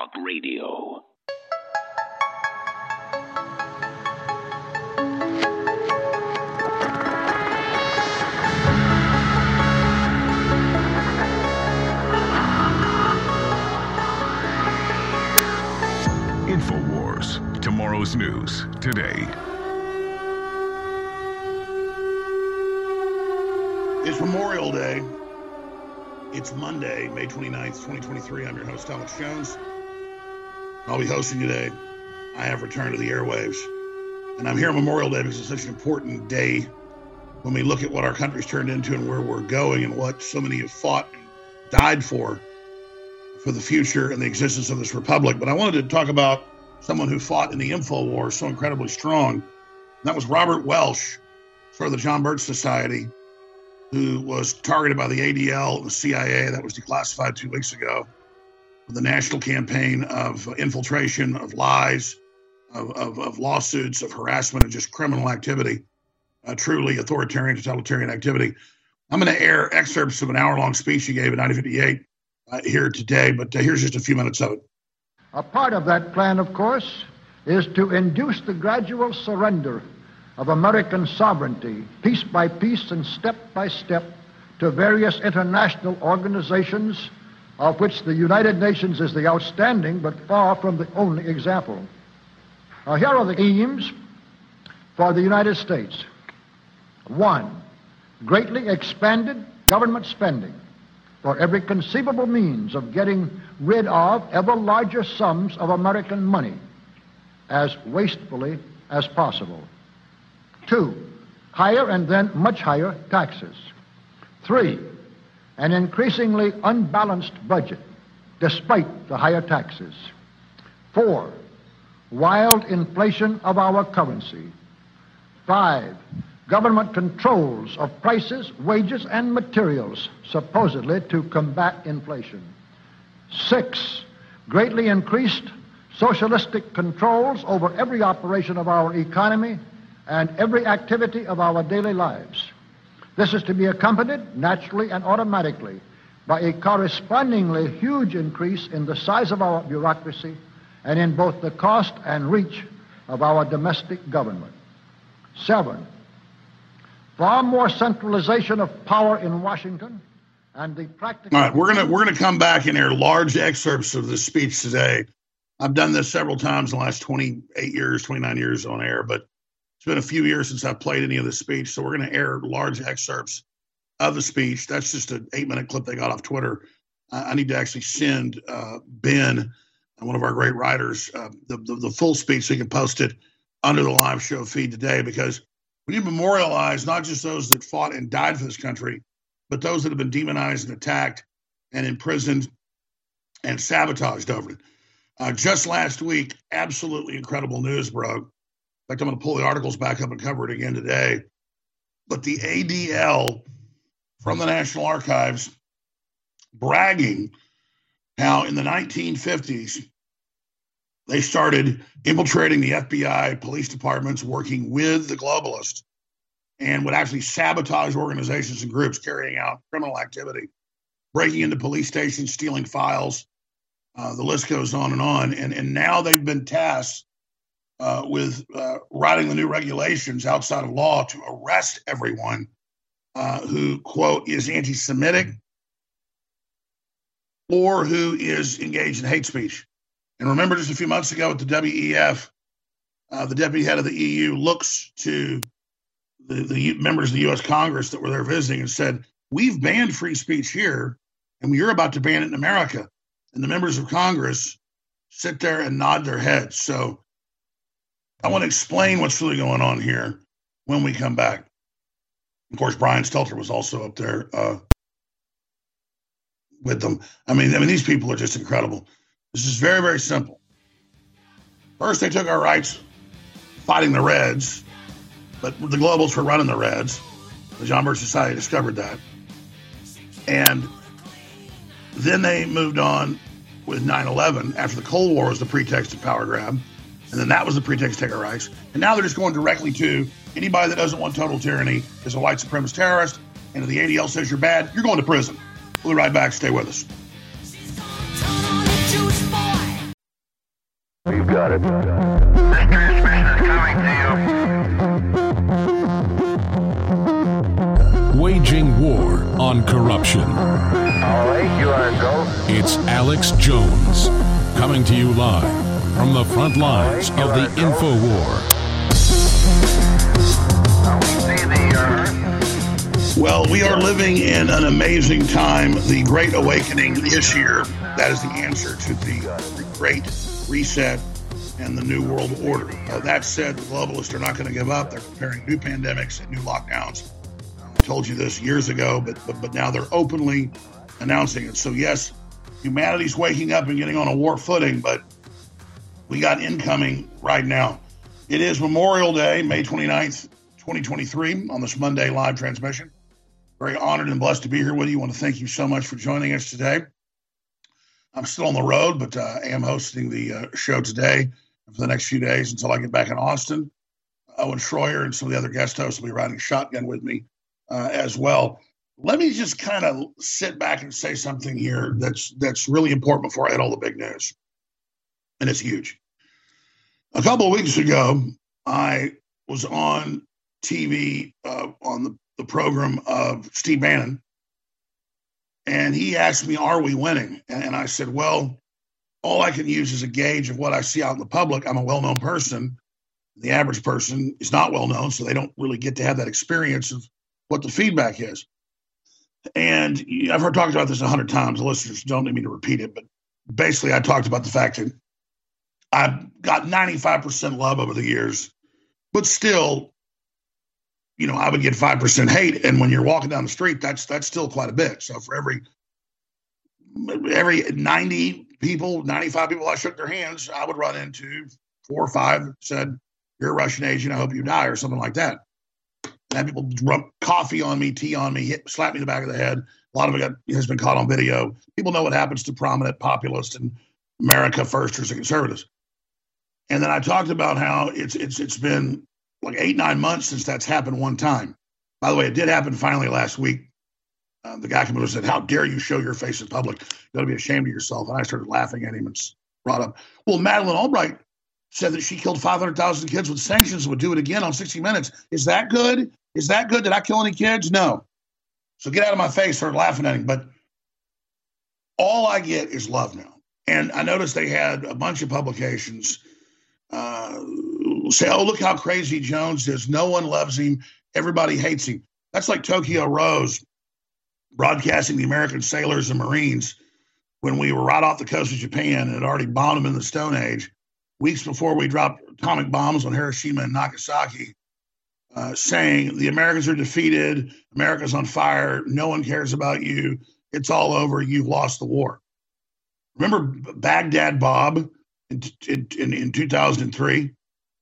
Talk Radio. InfoWars. Tomorrow's news today. It's Memorial Day. It's Monday, May 29th, 2023. I'm your host, Alex Jones. I'll be hosting today. I have returned to the airwaves. And I'm here on Memorial Day because it's such an important day when we look at what our country's turned into and where we're going and what so many have fought and died for, for the future and the existence of this republic. But I wanted to talk about someone who fought in the info war so incredibly strong. And that was Robert Welch for the John Birch Society who was targeted by the ADL and the CIA. That was declassified two weeks ago. The national campaign of infiltration, of lies, of, of, of lawsuits, of harassment, and just criminal activity, uh, truly authoritarian, totalitarian activity. I'm going to air excerpts of an hour long speech he gave in 1958 uh, here today, but uh, here's just a few minutes of it. A part of that plan, of course, is to induce the gradual surrender of American sovereignty, piece by piece and step by step, to various international organizations, of which the United Nations is the outstanding but far from the only example. Now, here are the aims for the United States. One, greatly expanded government spending for every conceivable means of getting rid of ever larger sums of American money as wastefully as possible. Two, higher and then much higher taxes. Three, an increasingly unbalanced budget despite the higher taxes. Four, wild inflation of our currency. Five, government controls of prices, wages, and materials, supposedly to combat inflation. Six, greatly increased socialistic controls over every operation of our economy and every activity of our daily lives. This is to be accompanied naturally and automatically by a correspondingly huge increase in the size of our bureaucracy and in both the cost and reach of our domestic government. Seven, far more centralization of power in Washington and the practical. All right, we're gonna we're gonna come back and air large excerpts of this speech today. I've done this several times in the last 28 years, 29 years on air, but it's been a few years since I've played any of the speech, so we're going to air large excerpts of the speech. That's just an eight-minute clip they got off Twitter. I need to actually send uh, Ben, one of our great writers, uh, the, the, the full speech so he can post it under the live show feed today because we need to memorialize not just those that fought and died for this country, but those that have been demonized and attacked and imprisoned and sabotaged over it. Uh, just last week, absolutely incredible news broke. Fact, I'm going to pull the articles back up and cover it again today. But the ADL from the National Archives bragging how in the 1950s they started infiltrating the FBI, police departments, working with the globalists, and would actually sabotage organizations and groups carrying out criminal activity, breaking into police stations, stealing files, uh, the list goes on and on. And, and now they've been tasked uh, with uh, writing the new regulations outside of law to arrest everyone uh, who, quote, is anti Semitic or who is engaged in hate speech. And remember, just a few months ago at the WEF, uh, the deputy head of the EU looks to the, the members of the US Congress that were there visiting and said, We've banned free speech here, and you're about to ban it in America and the members of Congress sit there and nod their heads. So I want to explain what's really going on here when we come back. Of course, Brian Stelter was also up there uh, with them. I mean, I mean, these people are just incredible. This is very, very simple. First, they took our rights fighting the Reds, but the globals were running the Reds. The John Birch Society discovered that. And then they moved on with 9 11 after the Cold War was the pretext of power grab. And then that was the pretext to take our rights. And now they're just going directly to anybody that doesn't want total tyranny is a white supremacist terrorist. And if the ADL says you're bad, you're going to prison. We'll be right back. Stay with us. We've got it. This transmission is coming to you. Waging war on corruption. All right, you are go. It's Alex Jones coming to you live from the front lines of the info war. Well, we are living in an amazing time. The Great Awakening is here. That is the answer to the, uh, Great Reset and the New World Order. Uh, that said, the globalists are not going to give up. They're preparing new pandemics and new lockdowns. I told you this years ago, but, but but now they're openly announcing it. So yes, humanity's waking up and getting on a war footing, but we got incoming right now. It is Memorial Day, May 29th, 2023, on this Monday live transmission. Very honored and blessed to be here with you. I want to thank you so much for joining us today. I'm still on the road, but uh, I am hosting the uh, show today for the next few days until I get back in Austin. Owen Schroyer and some of the other guest hosts will be riding shotgun with me uh, as well. Let me just kind of sit back and say something here that's that's really important before I hit all the big news, and it's huge. A couple of weeks ago, I was on TV uh, on the the program of Steve Bannon. And he asked me, Are we winning? And I said, Well, all I can use is a gauge of what I see out in the public. I'm a well known person. The average person is not well known, so they don't really get to have that experience of what the feedback is. And I've heard talked about this a hundred times. The listeners don't need me to repeat it, but basically, I talked about the fact that I've got 95% love over the years, but still, you know, I would get 5% hate. And when you're walking down the street, that's that's still quite a bit. So for every every 90 people, 95 people I shook their hands, I would run into four or five said, You're a Russian agent, I hope you die, or something like that. And have people rub coffee on me, tea on me, hit, slap me in the back of the head. A lot of it got, has been caught on video. People know what happens to prominent populists and America firsters and conservatives. And then I talked about how it's it's it's been like eight, nine months since that's happened one time. By the way, it did happen finally last week. Uh, the guy came over and said, How dare you show your face in public? You ought to be ashamed of yourself. And I started laughing at him and brought up, Well, Madeleine Albright said that she killed 500,000 kids with sanctions and would do it again on 60 Minutes. Is that good? Is that good? Did I kill any kids? No. So get out of my face, started laughing at him. But all I get is love now. And I noticed they had a bunch of publications uh, say, oh, look how crazy Jones is. No one loves him. Everybody hates him. That's like Tokyo Rose broadcasting the American sailors and Marines when we were right off the coast of Japan and had already bombed them in the Stone Age, weeks before we dropped atomic bombs on Hiroshima and Nagasaki, uh, saying, The Americans are defeated. America's on fire. No one cares about you. It's all over. You've lost the war. Remember Baghdad Bob in, in, in 2003?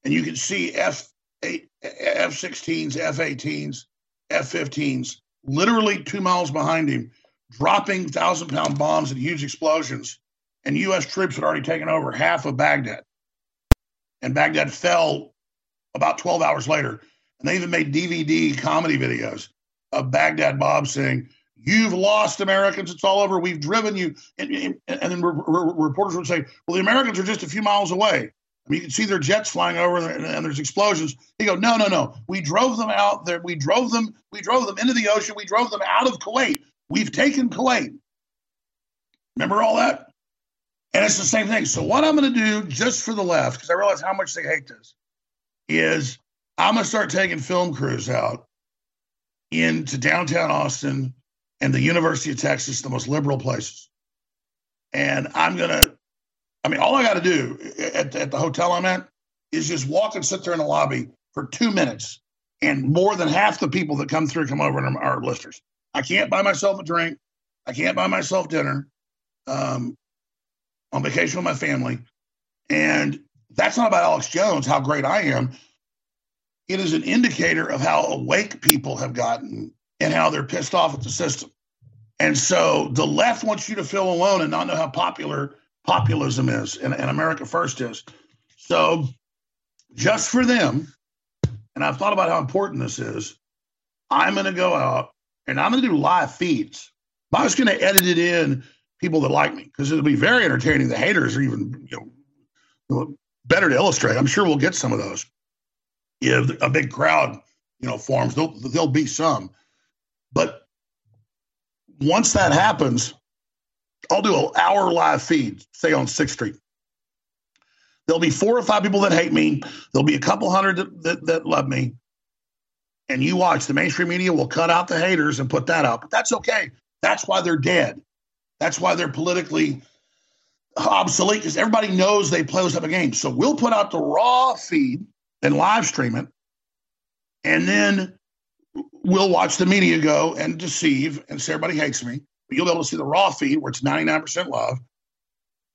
and you can see F eight, F-16s, F-18s, F-15s, literally two miles behind him, dropping thousand-pound bombs and huge explosions. And U.S. troops had already taken over half of Baghdad, and Baghdad fell about 12 hours later. And they even made DVD comedy videos of Baghdad Bob saying, You've lost Americans. It's all over. We've driven you. And, and, and then re- re- reporters would say, Well, the Americans are just a few miles away. I mean, you can see their jets flying over and, and there's explosions. He go, no, no, no. We drove them out there. We drove them. We drove them into the ocean. We drove them out of Kuwait. We've taken Kuwait. Remember all that? And it's the same thing. So what I'm going to do, just for the left, because I realize how much they hate this, is I'm going to start taking film crews out into downtown Austin and the University of Texas, the most liberal places. And I'm going to I mean, all I got to do at, at the hotel I'm at is just walk and sit there in the lobby for two minutes, and more than half the people that come through come over and are listeners. I can't buy myself a drink. I can't buy myself dinner. Um, on vacation with my family, and that's not about Alex Jones, how great I am. It is an indicator of how awake people have gotten and how they're pissed off at the system. And so the left wants you to feel alone and not know how popular populism is and, and America First is. So, just for them, and I've thought about how important this is, I'm going to go out and I'm going to do live feeds. I'm just going to edit it in people that like me because it'll be very entertaining. The haters are even, you know, better to illustrate. I'm sure we'll get some of those. If a big crowd, you know, forms, there'll, there'll be some. But once that happens, I'll do an hour live feed, say on Sixth Street. There'll be four or five people that hate me. There'll be a couple hundred that, that, that love me. And you watch, the mainstream media will cut out the haters and put that out. But that's okay. That's why they're dead. That's why they're politically obsolete because everybody knows they play those type of games. So we'll put out the raw feed and live stream it. And then we'll watch the media go and deceive and say everybody hates me. But you'll be able to see the raw feed where it's 99% love.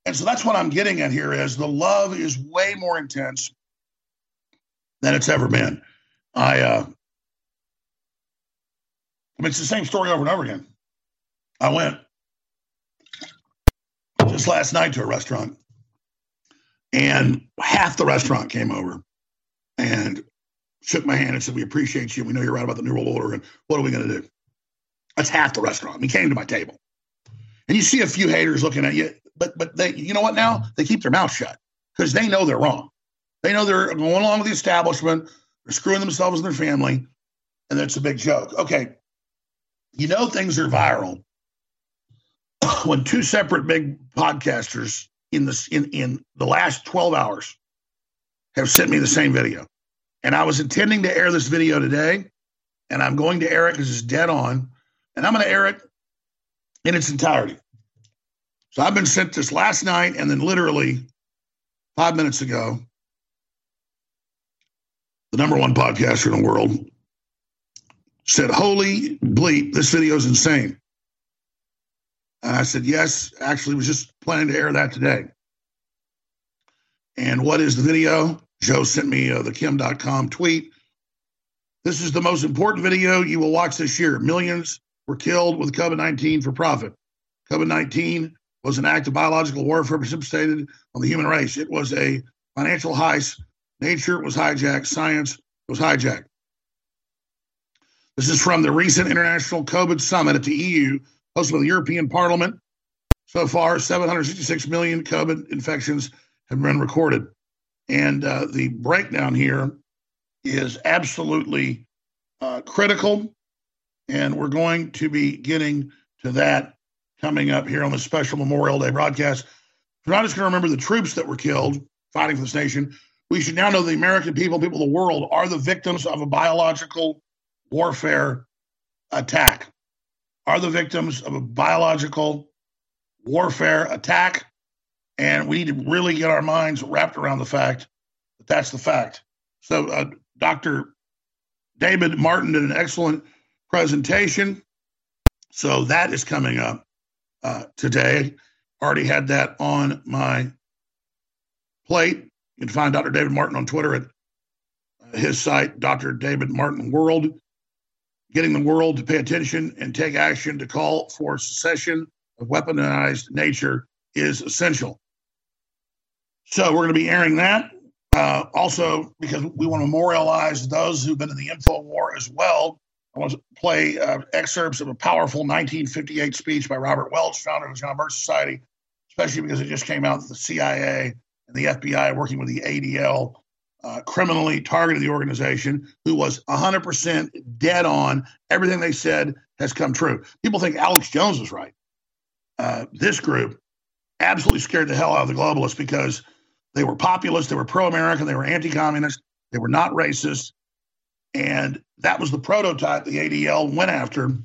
And so that's what I'm getting at here is the love is way more intense than it's ever been. I uh I mean it's the same story over and over again. I went just last night to a restaurant and half the restaurant came over and shook my hand and said, We appreciate you. We know you're right about the New World Order. And what are we going to do? That's half the restaurant. He came to my table. And you see a few haters looking at you, but but they you know what now? They keep their mouth shut because they know they're wrong. They know they're going along with the establishment, they're screwing themselves and their family, and that's a big joke. Okay. You know things are viral when two separate big podcasters in this in, in the last 12 hours have sent me the same video. And I was intending to air this video today, and I'm going to air it because it's dead on, and I'm going to air it in its entirety. So I've been sent this last night, and then literally five minutes ago, the number one podcaster in the world said, Holy bleep, this video is insane. And I said, Yes, actually, was just planning to air that today. And what is the video? Joe sent me uh, the Kim Dotcom tweet. This is the most important video you will watch this year. Millions were killed with COVID 19 for profit. COVID 19 was an act of biological warfare precipitated on the human race. It was a financial heist. Nature was hijacked. Science was hijacked. This is from the recent International COVID Summit at the EU hosted by the European Parliament. So far, 766 million COVID infections have been recorded. And uh, the breakdown here is absolutely uh, critical. And we're going to be getting to that coming up here on the special Memorial Day broadcast. We're not just going to remember the troops that were killed fighting for this nation. We should now know the American people, people of the world, are the victims of a biological warfare attack are the victims of a biological warfare attack. And we need to really get our minds wrapped around the fact that that's the fact. So, uh, Dr. David Martin did an excellent presentation. So, that is coming up uh, today. Already had that on my plate. You can find Dr. David Martin on Twitter at his site, Dr. David Martin World getting the world to pay attention and take action to call for secession of weaponized nature is essential. So we're going to be airing that. Uh, also, because we want to memorialize those who've been in the info war as well, I want to play uh, excerpts of a powerful 1958 speech by Robert Welch, founder of the John Birch Society, especially because it just came out that the CIA and the FBI, working with the ADL, uh, criminally targeted the organization who was 100% dead on. Everything they said has come true. People think Alex Jones was right. Uh, this group absolutely scared the hell out of the globalists because they were populist, they were pro American, they were anti communist, they were not racist. And that was the prototype the ADL went after. And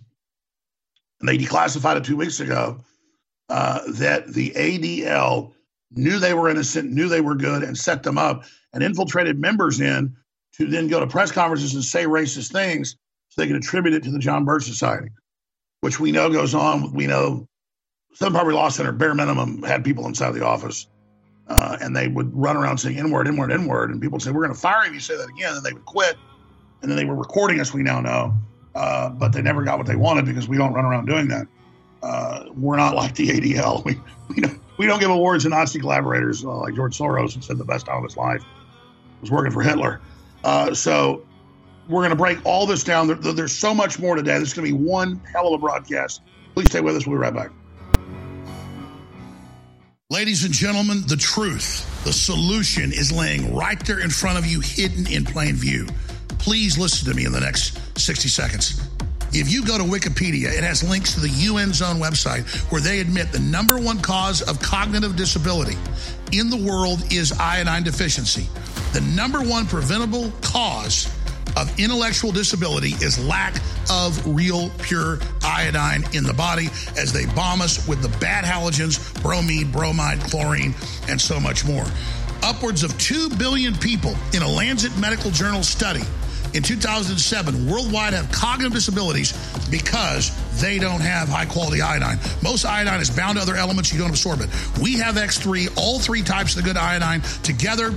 they declassified it two weeks ago uh, that the ADL knew they were innocent, knew they were good, and set them up and infiltrated members in to then go to press conferences and say racist things so they could attribute it to the John Birch Society, which we know goes on. We know Southern Poverty Law Center, bare minimum, had people inside the office. Uh, and they would run around saying "inward, inward, word. And people would say, We're going to fire you if you say that again. And they would quit. And then they were recording us, we now know. Uh, but they never got what they wanted because we don't run around doing that. Uh, we're not like the ADL. We, we, don't, we don't give awards to Nazi collaborators uh, like George Soros, who said the best time of his life was working for Hitler. Uh, so we're going to break all this down. There, there's so much more today. This is going to be one hell of a broadcast. Please stay with us. We'll be right back. Ladies and gentlemen, the truth, the solution is laying right there in front of you, hidden in plain view. Please listen to me in the next 60 seconds. If you go to Wikipedia, it has links to the UN Zone website where they admit the number one cause of cognitive disability in the world is iodine deficiency. The number one preventable cause of intellectual disability is lack of real pure iodine in the body as they bomb us with the bad halogens, bromide, bromide, chlorine, and so much more. Upwards of 2 billion people in a Lancet Medical Journal study in 2007 worldwide have cognitive disabilities because they don't have high quality iodine. Most iodine is bound to other elements, you don't absorb it. We have X3, all three types of the good iodine together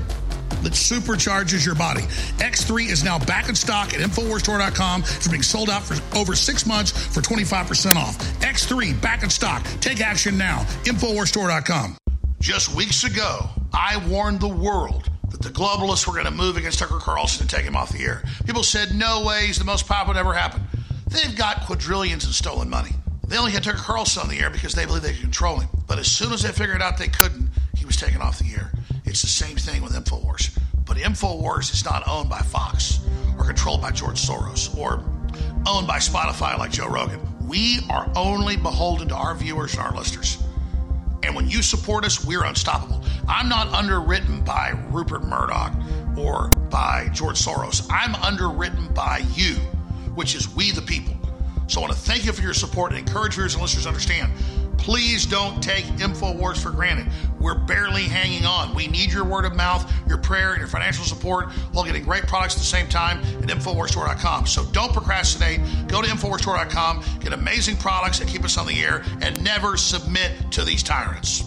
that supercharges your body. X3 is now back in stock at InfoWarsStore.com. It's being sold out for over six months for 25% off. X3 back in stock. Take action now. InfoWarsStore.com. Just weeks ago, I warned the world that the globalists were going to move against Tucker Carlson and take him off the air. People said, no way, he's the most popular ever happened. They've got quadrillions in stolen money. They only had Tucker Carlson on the air because they believe they could control him. But as soon as they figured out they couldn't, he was taken off the air. It's the same thing with InfoWars. But InfoWars is not owned by Fox or controlled by George Soros or owned by Spotify like Joe Rogan. We are only beholden to our viewers and our listeners. And when you support us, we're unstoppable. I'm not underwritten by Rupert Murdoch or by George Soros. I'm underwritten by you, which is we the people. So I want to thank you for your support and encourage viewers and listeners to understand. Please don't take InfoWars for granted. We're barely hanging on. We need your word of mouth, your prayer, and your financial support while getting great products at the same time at InfoWarsStore.com. So don't procrastinate. Go to InfoWarsStore.com, get amazing products that keep us on the air, and never submit to these tyrants.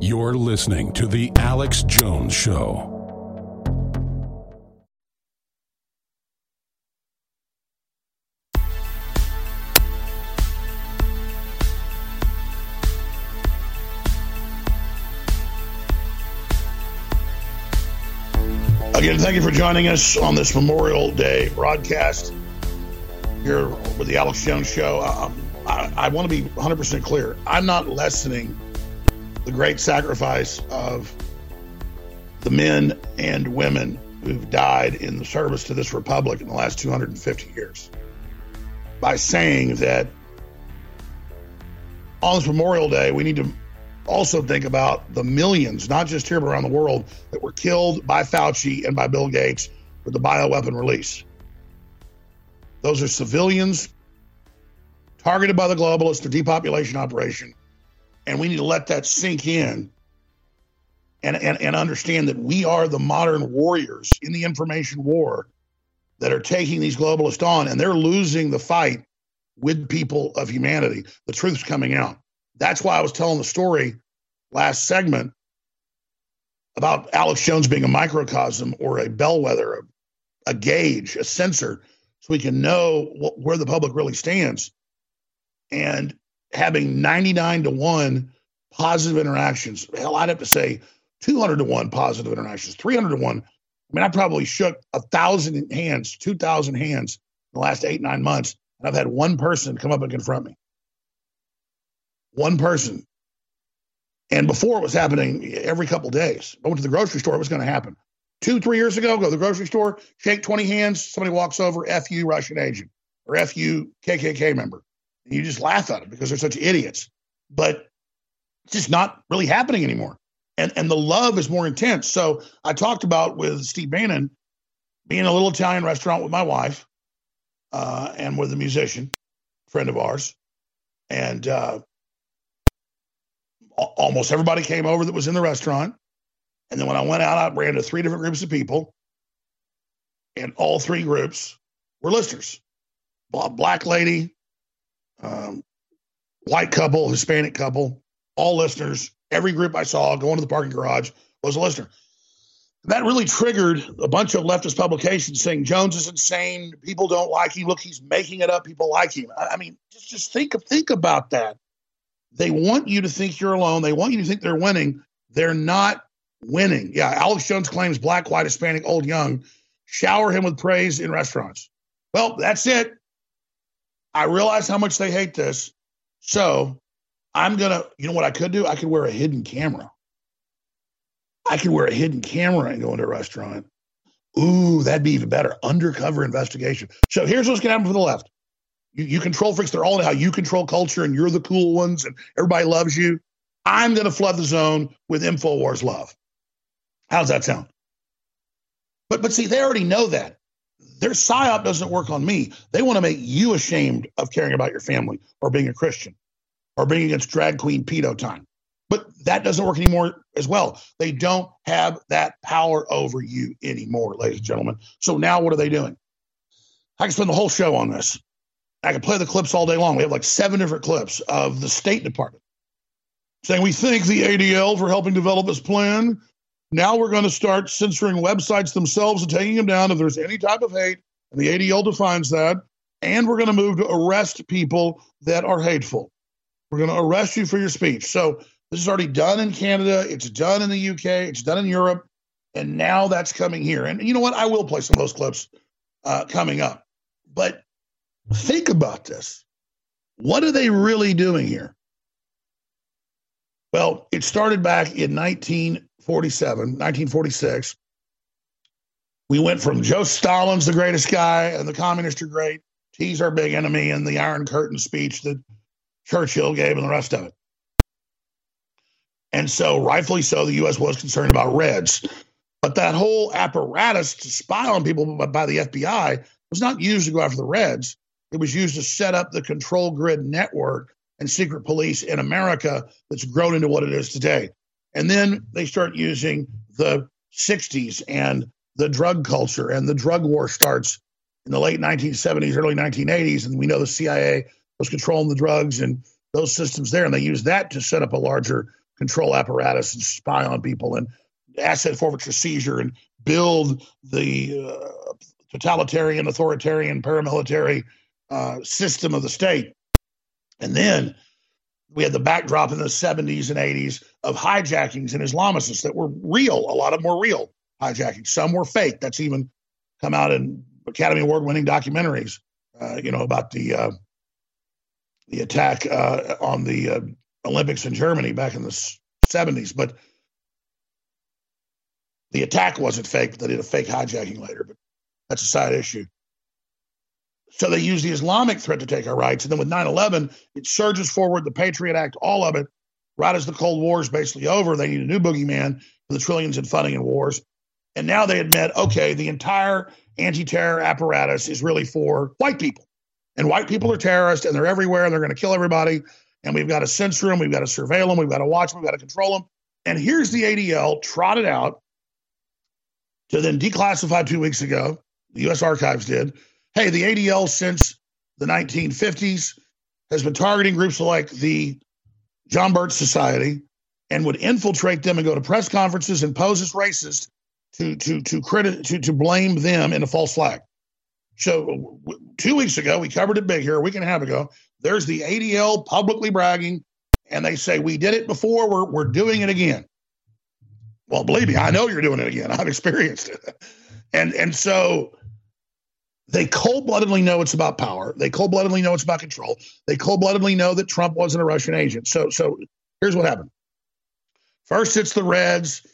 You're listening to The Alex Jones Show. Again, thank you for joining us on this Memorial Day broadcast here with the Alex Jones Show. Um, I, I want to be 100% clear. I'm not lessening the great sacrifice of the men and women who've died in the service to this republic in the last 250 years by saying that on this Memorial Day, we need to also think about the millions, not just here but around the world, that were killed by Fauci and by Bill Gates with the bioweapon release. Those are civilians targeted by the globalists, the depopulation operation. And we need to let that sink in and, and, and understand that we are the modern warriors in the information war that are taking these globalists on, and they're losing the fight with people of humanity. The truth's coming out. That's why I was telling the story last segment about Alex Jones being a microcosm or a bellwether, a, a gauge, a sensor, so we can know what, where the public really stands. And having 99 to 1 positive interactions, hell, I'd have to say 200 to 1 positive interactions, 300 to 1. I mean, I probably shook a thousand hands, 2,000 hands in the last eight, nine months. And I've had one person come up and confront me. One person. And before it was happening every couple days. I went to the grocery store, it was going to happen. Two, three years ago, go to the grocery store, shake 20 hands, somebody walks over, FU Russian agent, or FU KKK member. And you just laugh at them because they're such idiots. But it's just not really happening anymore. And, and the love is more intense. So I talked about with Steve Bannon being in a little Italian restaurant with my wife uh, and with a musician, friend of ours. And uh, almost everybody came over that was in the restaurant. And then when I went out, I ran to three different groups of people. And all three groups were listeners black lady, um, white couple, Hispanic couple, all listeners. Every group I saw going to the parking garage was a listener. That really triggered a bunch of leftist publications saying Jones is insane. People don't like him. Look, he's making it up. People like him. I mean, just just think think about that. They want you to think you're alone. They want you to think they're winning. They're not winning. Yeah, Alex Jones claims black, white, Hispanic, old, young. Shower him with praise in restaurants. Well, that's it. I realize how much they hate this. So I'm gonna, you know what I could do? I could wear a hidden camera. I could wear a hidden camera and go into a restaurant. Ooh, that'd be even better. Undercover investigation. So here's what's gonna happen for the left. You, you control freaks, they're all in how you control culture and you're the cool ones and everybody loves you. I'm gonna flood the zone with InfoWars love. How's that sound? But but see, they already know that. Their psyop doesn't work on me. They want to make you ashamed of caring about your family or being a Christian or being against drag queen pedo time. But that doesn't work anymore as well. They don't have that power over you anymore, ladies and gentlemen. So now what are they doing? I can spend the whole show on this. I could play the clips all day long. We have like seven different clips of the State Department saying we thank the ADL for helping develop this plan. Now we're going to start censoring websites themselves and taking them down if there's any type of hate, and the ADL defines that. And we're going to move to arrest people that are hateful. We're going to arrest you for your speech. So this is already done in Canada. It's done in the UK. It's done in Europe. And now that's coming here. And you know what? I will play some of those clips uh, coming up. But think about this. What are they really doing here? Well, it started back in 1947, 1946. We went from Joe Stalin's the greatest guy and the communists are great. He's our big enemy and the Iron Curtain speech that Churchill gave and the rest of it. And so, rightfully so, the U.S. was concerned about Reds. But that whole apparatus to spy on people by the FBI was not used to go after the Reds. It was used to set up the control grid network and secret police in America that's grown into what it is today. And then they start using the 60s and the drug culture, and the drug war starts in the late 1970s, early 1980s. And we know the CIA was controlling the drugs and those systems there. And they use that to set up a larger control apparatus and spy on people and asset forfeiture seizure and build the uh, totalitarian, authoritarian, paramilitary uh, system of the state. And then we had the backdrop in the 70s and 80s of hijackings and Islamists that were real. A lot of them were real hijackings. Some were fake. That's even come out in Academy Award winning documentaries, uh, you know, about the uh, the attack uh, on the uh, Olympics in Germany back in the 70s. But the attack wasn't fake, but they did a fake hijacking later. But that's a side issue. So they use the Islamic threat to take our rights. And then with 9 11, it surges forward, the Patriot Act, all of it. Right as the Cold War is basically over, they need a new boogeyman for the trillions in funding in wars. And now they admit, okay, the entire anti terror apparatus is really for white people. And white people are terrorists and they're everywhere and they're going to kill everybody. And we've got to censor them, we've got to surveil them, we've got to watch them, we've got to control them. And here's the ADL trotted out to then declassify two weeks ago. The US Archives did hey, the ADL since the 1950s has been targeting groups like the John Birch Society and would infiltrate them and go to press conferences and pose as racist to to to credit to to blame them in a false flag. So two weeks ago, we covered it big here, a week and a half ago. There's the ADL publicly bragging, and they say we did it before, we're we're doing it again. Well, believe me, I know you're doing it again. I've experienced it, and and so they cold bloodedly know it's about power. They cold bloodedly know it's about control. They cold bloodedly know that Trump wasn't a Russian agent. So, so here's what happened. First, it's the Reds.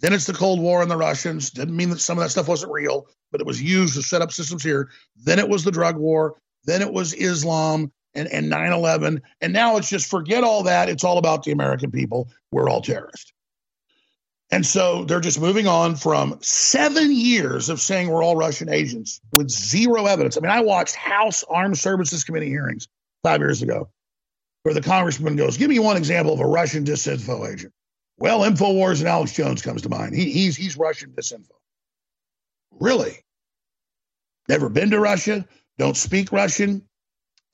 Then it's the Cold War and the Russians. Didn't mean that some of that stuff wasn't real, but it was used to set up systems here. Then it was the drug war. Then it was Islam and, and 9 11. And now it's just forget all that. It's all about the American people. We're all terrorists. And so they're just moving on from seven years of saying we're all Russian agents with zero evidence. I mean, I watched House Armed Services Committee hearings five years ago where the congressman goes, Give me one example of a Russian disinfo agent. Well, InfoWars and Alex Jones comes to mind. He, he's, he's Russian disinfo. Really? Never been to Russia, don't speak Russian,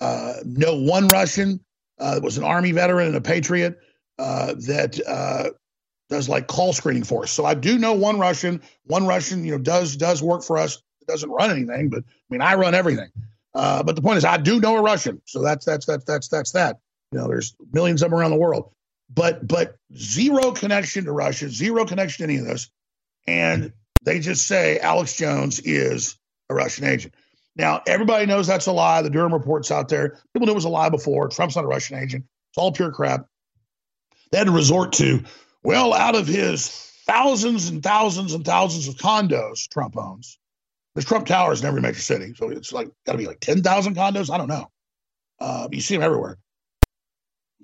uh, one Russian uh, was an Army veteran and a patriot uh, that uh, does like call screening for us. So I do know one Russian. One Russian, you know, does does work for us. It doesn't run anything, but I mean, I run everything. Uh, but the point is, I do know a Russian. So that's that's that's that's that's that. You know, there's millions of them around the world, but but zero connection to Russia, zero connection to any of this, and they just say Alex Jones is a Russian agent. Now everybody knows that's a lie. The Durham report's out there. People knew it was a lie before. Trump's not a Russian agent. It's all pure crap. they had to resort to, well, out of his thousands and thousands and thousands of condos Trump owns, there's Trump Towers in every major city. So it's like got to be like 10,000 condos. I don't know. Uh, you see them everywhere.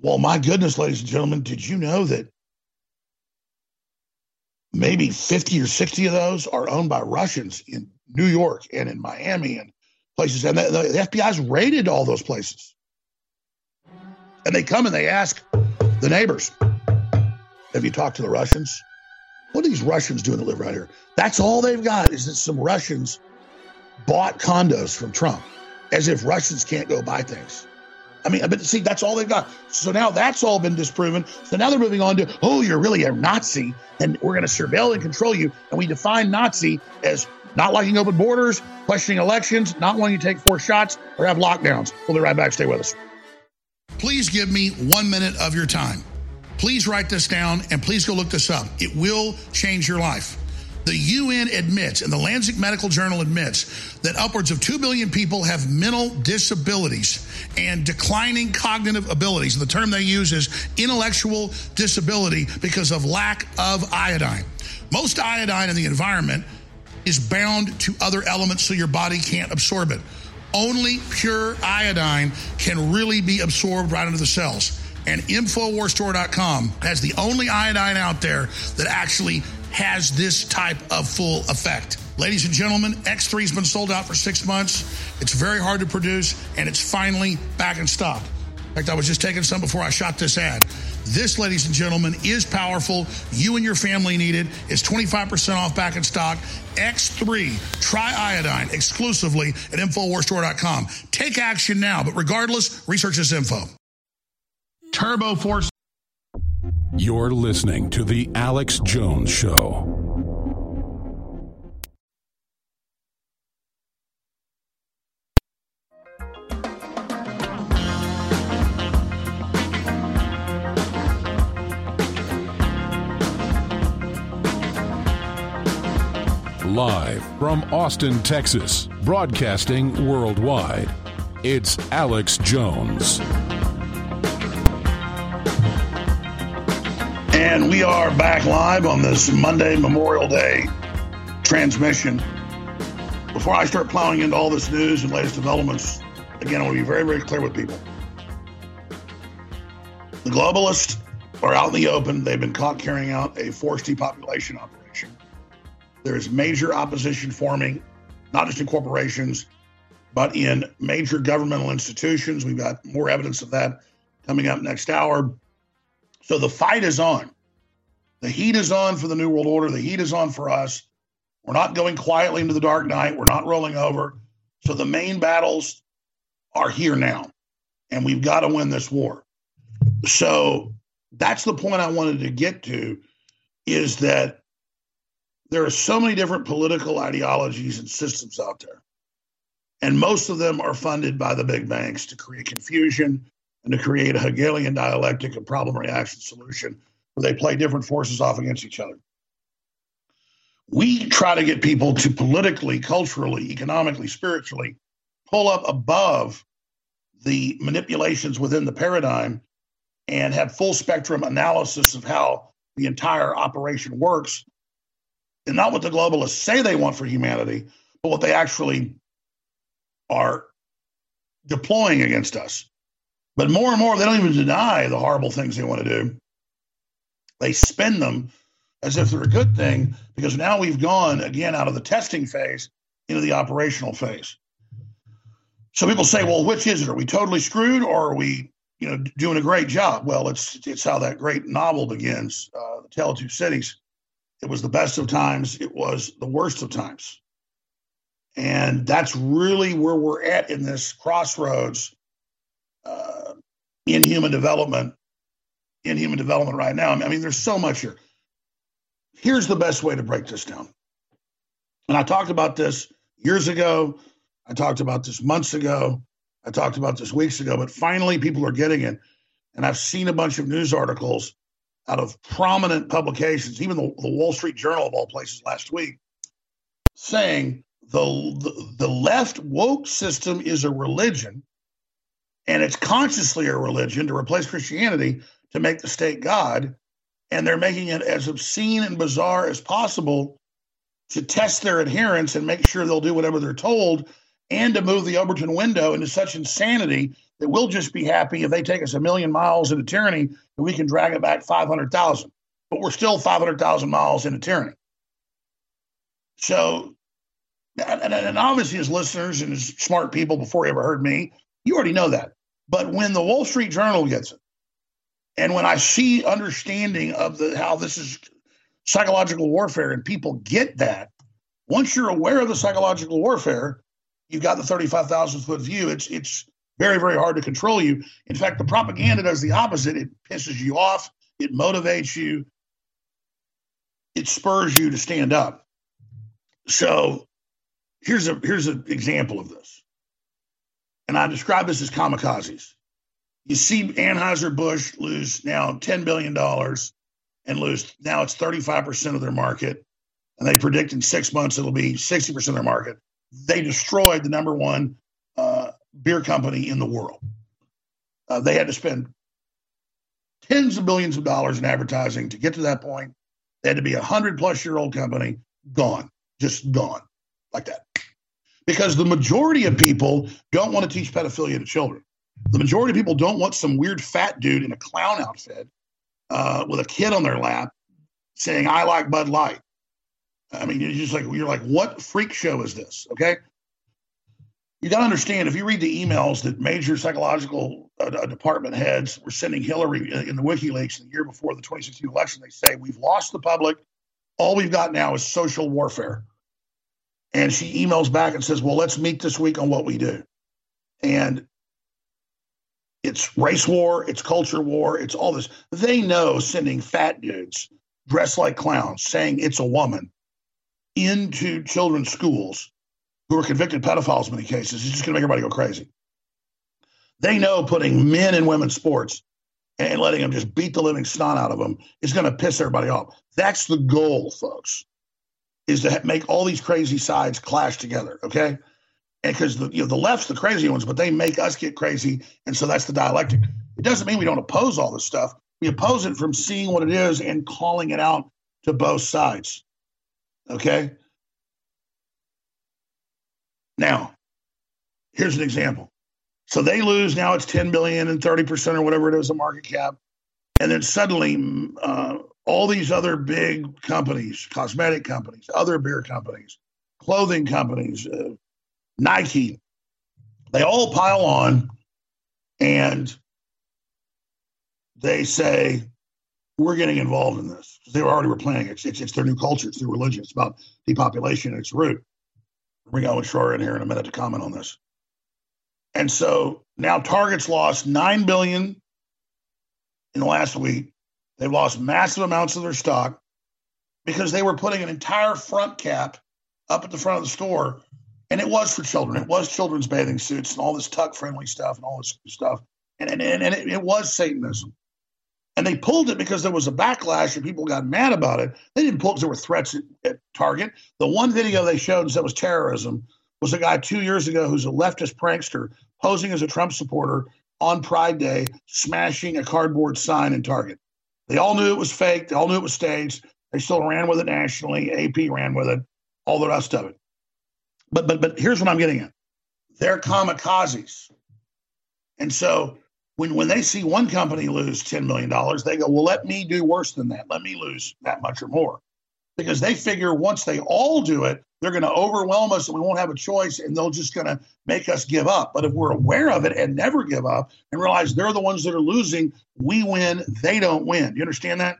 Well, my goodness, ladies and gentlemen, did you know that maybe 50 or 60 of those are owned by Russians in New York and in Miami and places? And the, the FBI's raided all those places. And they come and they ask the neighbors, Have you talked to the Russians? What are these Russians doing to live right here? That's all they've got is that some Russians bought condos from Trump, as if Russians can't go buy things. I mean, but see, that's all they've got. So now that's all been disproven. So now they're moving on to, oh, you're really a Nazi, and we're going to surveil and control you. And we define Nazi as not liking open borders, questioning elections, not wanting to take four shots, or have lockdowns. We'll be right back. Stay with us. Please give me one minute of your time. Please write this down and please go look this up. It will change your life. The UN admits, and the Lancet Medical Journal admits, that upwards of 2 billion people have mental disabilities and declining cognitive abilities. The term they use is intellectual disability because of lack of iodine. Most iodine in the environment is bound to other elements so your body can't absorb it. Only pure iodine can really be absorbed right into the cells. And InfoWarsStore.com has the only iodine out there that actually has this type of full effect. Ladies and gentlemen, X3 has been sold out for six months. It's very hard to produce, and it's finally back in stock. In fact, I was just taking some before I shot this ad. This, ladies and gentlemen, is powerful. You and your family need it. It's 25% off back in stock. X3 Try Iodine exclusively at InfoWarsStore.com. Take action now, but regardless, research this info. Turbo Force. You're listening to The Alex Jones Show. Live from Austin, Texas, broadcasting worldwide, it's Alex Jones. And we are back live on this Monday, Memorial Day transmission. Before I start plowing into all this news and latest developments, again, I want to be very, very clear with people. The globalists are out in the open. They've been caught carrying out a forced depopulation operation. There is major opposition forming, not just in corporations, but in major governmental institutions. We've got more evidence of that coming up next hour. So the fight is on. The heat is on for the New World Order. The heat is on for us. We're not going quietly into the dark night. We're not rolling over. So the main battles are here now, and we've got to win this war. So that's the point I wanted to get to is that there are so many different political ideologies and systems out there. And most of them are funded by the big banks to create confusion and to create a Hegelian dialectic of problem reaction solution they play different forces off against each other. We try to get people to politically, culturally, economically, spiritually pull up above the manipulations within the paradigm and have full spectrum analysis of how the entire operation works and not what the globalists say they want for humanity, but what they actually are deploying against us. But more and more, they don't even deny the horrible things they want to do. They spin them as if they're a good thing because now we've gone again out of the testing phase into the operational phase. So people say, well, which is it? Are we totally screwed or are we, you know, doing a great job? Well, it's it's how that great novel begins, uh, The Tale of Two Cities. It was the best of times. It was the worst of times. And that's really where we're at in this crossroads uh, in human development in human development right now. I mean, there's so much here. Here's the best way to break this down. And I talked about this years ago. I talked about this months ago. I talked about this weeks ago, but finally people are getting it. And I've seen a bunch of news articles out of prominent publications, even the, the Wall Street Journal of all places last week, saying the, the, the left woke system is a religion and it's consciously a religion to replace Christianity to make the state God, and they're making it as obscene and bizarre as possible to test their adherence and make sure they'll do whatever they're told, and to move the Overton window into such insanity that we'll just be happy if they take us a million miles into tyranny and we can drag it back 500,000. But we're still 500,000 miles into tyranny. So, and, and obviously, as listeners and as smart people before you ever heard me, you already know that. But when the Wall Street Journal gets it, and when I see understanding of the how this is psychological warfare and people get that, once you're aware of the psychological warfare, you've got the 35,000 foot view. It's it's very very hard to control you. In fact, the propaganda does the opposite. It pisses you off. It motivates you. It spurs you to stand up. So here's a here's an example of this. And I describe this as kamikazes. You see Anheuser-Busch lose now $10 billion and lose now it's 35% of their market. And they predict in six months it'll be 60% of their market. They destroyed the number one uh, beer company in the world. Uh, they had to spend tens of billions of dollars in advertising to get to that point. They had to be a hundred plus year old company, gone, just gone like that. Because the majority of people don't want to teach pedophilia to children. The majority of people don't want some weird fat dude in a clown outfit uh, with a kid on their lap saying, I like Bud Light. I mean, you're just like, you're like, what freak show is this? Okay. You got to understand if you read the emails that major psychological uh, uh department heads were sending Hillary in the WikiLeaks the year before the 2016 election, they say, We've lost the public. All we've got now is social warfare. And she emails back and says, Well, let's meet this week on what we do. And it's race war, it's culture war, it's all this. They know sending fat dudes dressed like clowns, saying it's a woman, into children's schools who are convicted pedophiles in many cases is just going to make everybody go crazy. They know putting men in women's sports and letting them just beat the living snot out of them is going to piss everybody off. That's the goal, folks, is to make all these crazy sides clash together. Okay because the you know the left's the crazy ones, but they make us get crazy, and so that's the dialectic. It doesn't mean we don't oppose all this stuff. We oppose it from seeing what it is and calling it out to both sides. Okay. Now, here's an example. So they lose now it's 10 billion and 30% or whatever it is a market cap. And then suddenly uh, all these other big companies, cosmetic companies, other beer companies, clothing companies, uh, Nike, they all pile on and they say, we're getting involved in this. They already were planning. It's, it's, it's their new culture. It's their religion. It's about depopulation at its root. Bring Owen Shroyer in here in a minute to comment on this. And so now Target's lost nine billion in the last week. They've lost massive amounts of their stock because they were putting an entire front cap up at the front of the store and it was for children. It was children's bathing suits and all this tuck friendly stuff and all this stuff. And, and, and, and it, it, was Satanism. And they pulled it because there was a backlash and people got mad about it. They didn't pull it because there were threats at, at Target. The one video they showed that was terrorism was a guy two years ago who's a leftist prankster posing as a Trump supporter on Pride Day, smashing a cardboard sign in Target. They all knew it was fake. They all knew it was staged. They still ran with it nationally. AP ran with it, all the rest of it. But but but here's what I'm getting at. They're kamikazes. And so when when they see one company lose $10 million, they go, well, let me do worse than that. Let me lose that much or more. Because they figure once they all do it, they're going to overwhelm us and we won't have a choice and they'll just going to make us give up. But if we're aware of it and never give up and realize they're the ones that are losing, we win, they don't win. You understand that?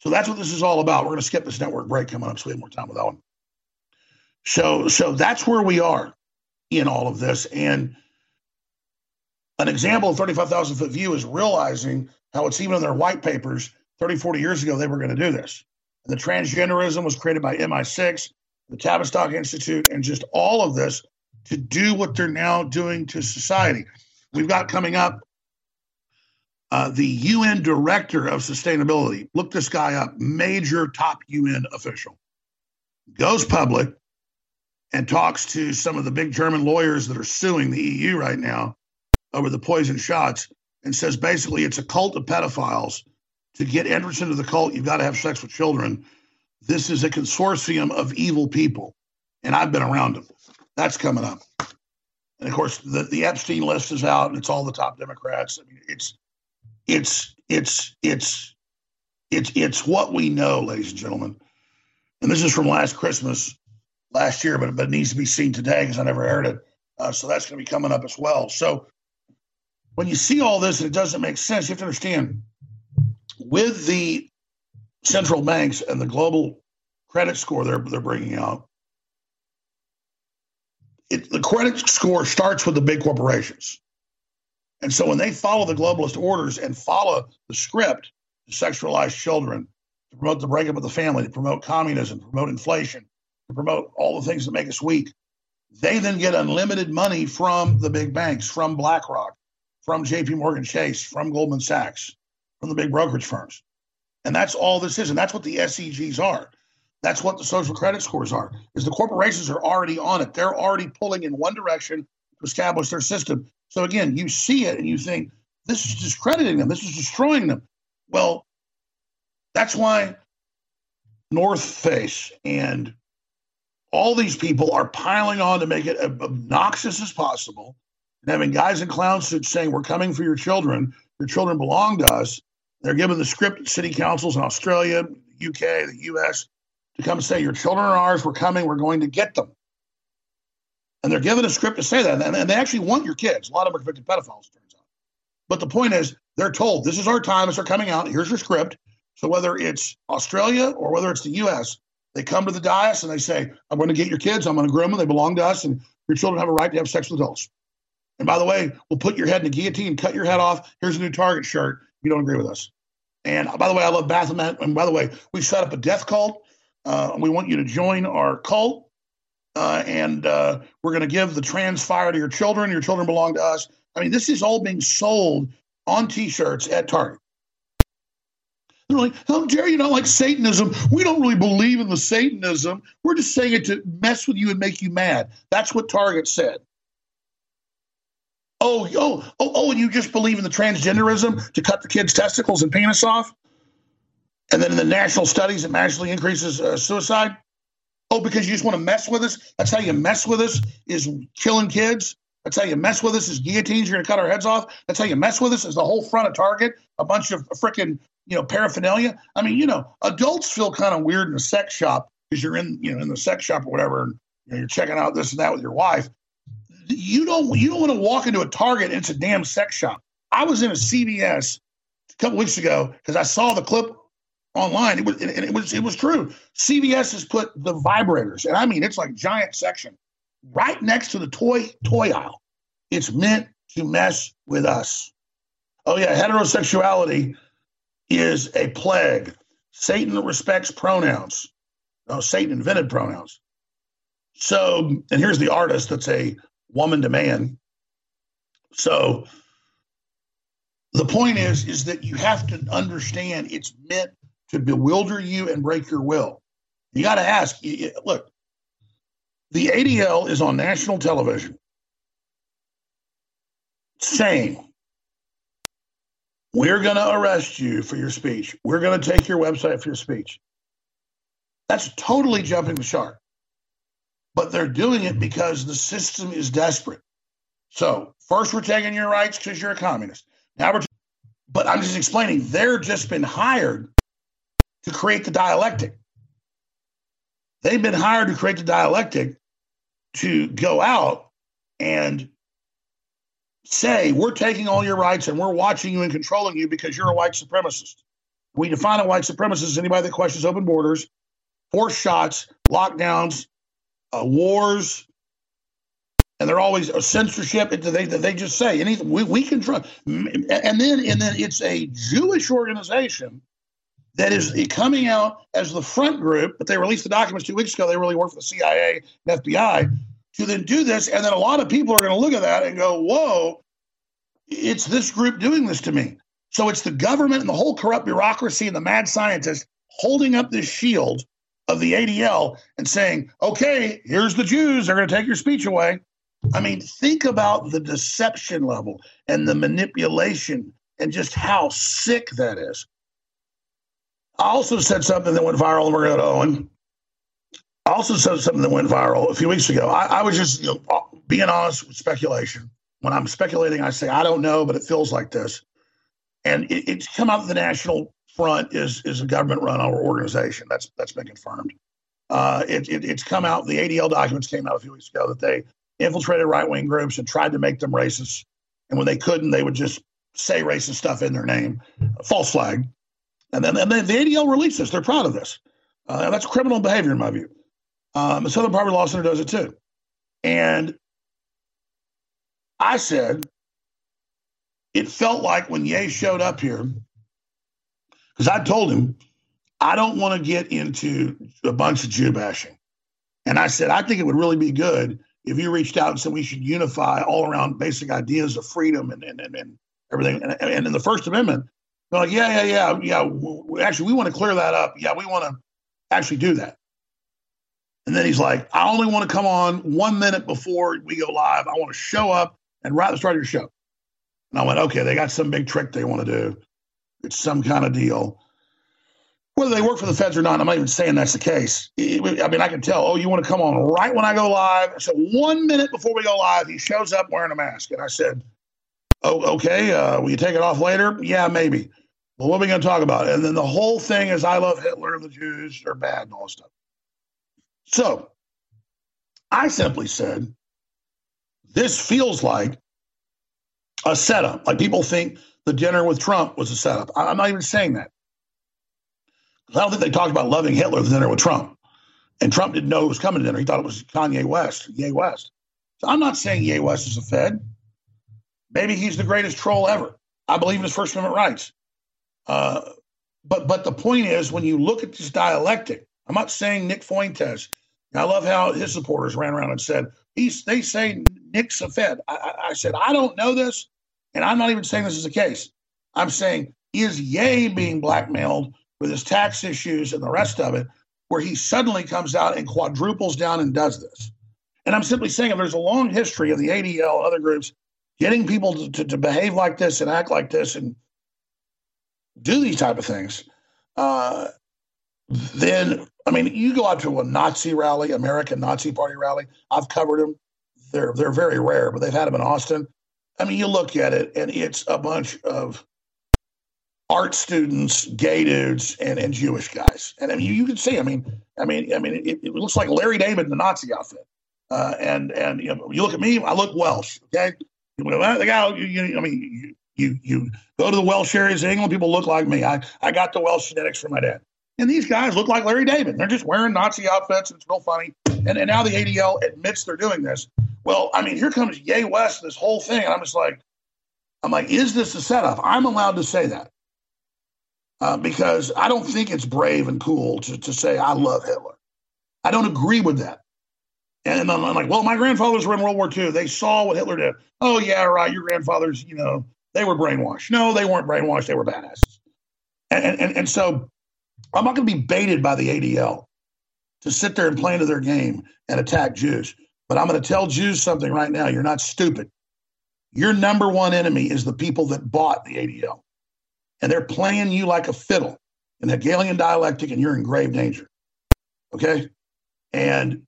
So that's what this is all about. We're going to skip this network break coming up so we have more time with that one. So, so that's where we are in all of this. And an example of 35,000 foot view is realizing how it's even in their white papers 30, 40 years ago, they were going to do this. And the transgenderism was created by MI6, the Tavistock Institute, and just all of this to do what they're now doing to society. We've got coming up uh, the UN Director of Sustainability. Look this guy up, major top UN official. Goes public, and talks to some of the big German lawyers that are suing the EU right now over the poison shots and says basically it's a cult of pedophiles. To get entrance into the cult, you've got to have sex with children. This is a consortium of evil people, and I've been around them. That's coming up. And of course, the, the Epstein list is out, and it's all the top Democrats. I mean, it's it's it's it's it's it's what we know, ladies and gentlemen. And this is from last Christmas, last year, but, but it needs to be seen today because I never aired it. Uh, so that's going to be coming up as well. So when you see all this and it doesn't make sense, you have to understand with the central banks and the global credit score they're, they're bringing out, it, the credit score starts with the big corporations. And so when they follow the globalist orders and follow the script to sexualize children, to promote the breakup of the family, to promote communism, promote inflation, to promote all the things that make us weak, they then get unlimited money from the big banks, from BlackRock, from JP Morgan Chase, from Goldman Sachs, from the big brokerage firms. And that's all this is. And that's what the ESGs are. That's what the social credit scores are. Is the corporations are already on it. They're already pulling in one direction to establish their system. So again, you see it and you think this is discrediting them. This is destroying them. Well, that's why North Face and all these people are piling on to make it obnoxious as possible and having guys in clown suits saying, We're coming for your children. Your children belong to us. They're given the script city councils in Australia, UK, the US to come say, Your children are ours. We're coming. We're going to get them. And they're given a script to say that. And they actually want your kids. A lot of them are convicted pedophiles, turns out. But the point is, they're told, This is our time. As they're coming out. Here's your script. So whether it's Australia or whether it's the US, they come to the dais and they say, I'm going to get your kids. I'm going to groom them. They belong to us. And your children have a right to have sex with adults. And by the way, we'll put your head in a guillotine, and cut your head off. Here's a new Target shirt. You don't agree with us. And by the way, I love Baphomet. And by the way, we set up a death cult. Uh, we want you to join our cult. Uh, and uh, we're going to give the trans fire to your children. Your children belong to us. I mean, this is all being sold on t shirts at Target. They're like, how dare you not like Satanism? We don't really believe in the Satanism. We're just saying it to mess with you and make you mad. That's what Target said. Oh, oh, oh, oh, and you just believe in the transgenderism to cut the kids' testicles and penis off? And then in the national studies, it magically increases uh, suicide? Oh, because you just want to mess with us? That's how you mess with us, is killing kids? That's how you mess with us, is guillotines, you're going to cut our heads off? That's how you mess with us, is the whole front of Target, a bunch of freaking you know, paraphernalia. I mean, you know, adults feel kind of weird in a sex shop because you're in, you know, in the sex shop or whatever, and you know, you're checking out this and that with your wife. You don't, you don't want to walk into a Target and it's a damn sex shop. I was in a CVS a couple weeks ago because I saw the clip online. It was, and it was, it was true. CVS has put the vibrators, and I mean, it's like giant section right next to the toy toy aisle. It's meant to mess with us. Oh yeah, heterosexuality is a plague. Satan respects pronouns. No, Satan invented pronouns. So, and here's the artist that's a woman to man. So, the point is, is that you have to understand it's meant to bewilder you and break your will. You got to ask. Look, the ADL is on national television saying we're going to arrest you for your speech. We're going to take your website for your speech. That's totally jumping the shark. But they're doing it because the system is desperate. So, first, we're taking your rights because you're a communist. Now we're, but I'm just explaining, they're just been hired to create the dialectic. They've been hired to create the dialectic to go out and say we're taking all your rights and we're watching you and controlling you because you're a white supremacist. We define a white supremacist as anybody that questions open borders, forced shots, lockdowns, uh, wars, and they're always a censorship. They, they just say anything we, we control. And then and then it's a Jewish organization that is coming out as the front group, but they released the documents two weeks ago. They really work for the CIA and FBI to then do this. And then a lot of people are going to look at that and go, whoa, it's this group doing this to me. So it's the government and the whole corrupt bureaucracy and the mad scientists holding up this shield of the ADL and saying, okay, here's the Jews. They're going to take your speech away. I mean, think about the deception level and the manipulation and just how sick that is. I also said something that went viral, going to Owen. I also said something that went viral a few weeks ago. I, I was just you know, being honest with speculation. When I'm speculating, I say I don't know, but it feels like this. And it, it's come out that the National Front is is a government-run organization. That's that's been confirmed. Uh, it, it, it's come out. The ADL documents came out a few weeks ago that they infiltrated right-wing groups and tried to make them racist. And when they couldn't, they would just say racist stuff in their name, false flag. And then, and then the ADL releases. They're proud of this. Uh, that's criminal behavior, in my view. Um, the Southern Poverty Law Center does it too. And I said, it felt like when Ye showed up here, because I told him, I don't want to get into a bunch of Jew bashing. And I said, I think it would really be good if you reached out and said we should unify all around basic ideas of freedom and, and, and, and everything. And, and in the First Amendment, they're like, yeah, yeah, yeah, yeah. Actually, we want to clear that up. Yeah, we want to actually do that. And then he's like, I only want to come on one minute before we go live. I want to show up and right at the start of your show. And I went, okay, they got some big trick they want to do. It's some kind of deal. Whether they work for the feds or not, I'm not even saying that's the case. I mean, I can tell, oh, you want to come on right when I go live? So one minute before we go live, he shows up wearing a mask. And I said, oh, okay, uh, will you take it off later? Yeah, maybe. Well, what are we going to talk about? And then the whole thing is I love Hitler, and the Jews are bad, and all this stuff. So I simply said, this feels like a setup. Like people think the dinner with Trump was a setup. I'm not even saying that. I don't think they talked about loving Hitler the dinner with Trump. And Trump didn't know it was coming to dinner. He thought it was Kanye West, Ye West. So I'm not saying Ye West is a Fed. Maybe he's the greatest troll ever. I believe in his First Amendment rights. Uh, but but the point is, when you look at this dialectic, I'm not saying Nick Fuentes. I love how his supporters ran around and said he's. They say Nick's a Fed. I, I said I don't know this, and I'm not even saying this is the case. I'm saying is Ye being blackmailed with his tax issues and the rest of it, where he suddenly comes out and quadruples down and does this. And I'm simply saying if there's a long history of the ADL other groups getting people to, to, to behave like this and act like this and do these type of things, uh, then I mean, you go out to a Nazi rally, American Nazi Party rally. I've covered them. They're they're very rare, but they've had them in Austin. I mean, you look at it, and it's a bunch of art students, gay dudes, and, and Jewish guys. And I mean, you, you can see. I mean, I mean, I mean, it, it looks like Larry David in the Nazi outfit. Uh, and and you know, you look at me, I look Welsh. Okay, the guy. You, you, I mean, you, you you go to the Welsh areas of England, people look like me. I I got the Welsh genetics from my dad. And these guys look like Larry David. They're just wearing Nazi outfits. And it's real funny. And, and now the ADL admits they're doing this. Well, I mean, here comes Ye West, this whole thing. And I'm just like, I'm like, is this a setup? I'm allowed to say that uh, because I don't think it's brave and cool to, to say, I love Hitler. I don't agree with that. And I'm, I'm like, well, my grandfathers were in World War II. They saw what Hitler did. Oh, yeah, right. Your grandfathers, you know, they were brainwashed. No, they weren't brainwashed. They were badasses. And, and, and so I'm not going to be baited by the ADL to sit there and play into their game and attack Jews. But I'm going to tell Jews something right now. You're not stupid. Your number one enemy is the people that bought the ADL. And they're playing you like a fiddle in Hegelian dialectic, and you're in grave danger. Okay? And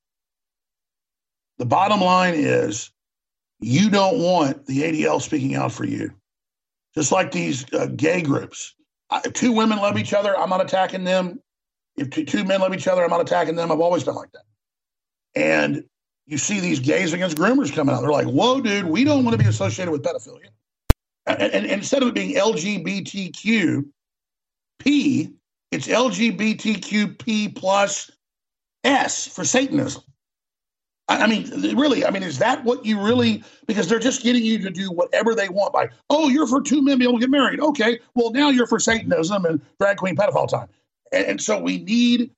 the bottom line is you don't want the ADL speaking out for you. Just like these uh, gay groups if two women love each other, I'm not attacking them. If two, two men love each other, I'm not attacking them. I've always been like that. And you see these gays against groomers coming out. They're like, whoa, dude, we don't want to be associated with pedophilia. And, and, and instead of it being LGBTQ P, it's LGBTQP plus S for Satanism. I mean, really, I mean, is that what you really? Because they're just getting you to do whatever they want by, oh, you're for two men being able to get married. Okay, well, now you're for Satanism and drag queen pedophile time. And, and so we need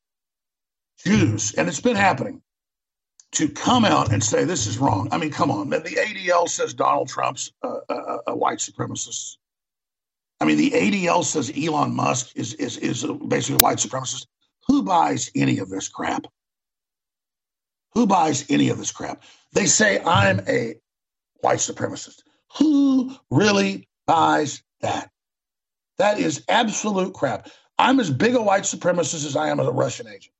Jews, and it's been happening, to come out and say this is wrong. I mean, come on. The ADL says Donald Trump's a, a, a white supremacist. I mean, the ADL says Elon Musk is is is basically a white supremacist. Who buys any of this crap? Who buys any of this crap? They say I'm a white supremacist. Who really buys that? That is absolute crap. I'm as big a white supremacist as I am a Russian agent.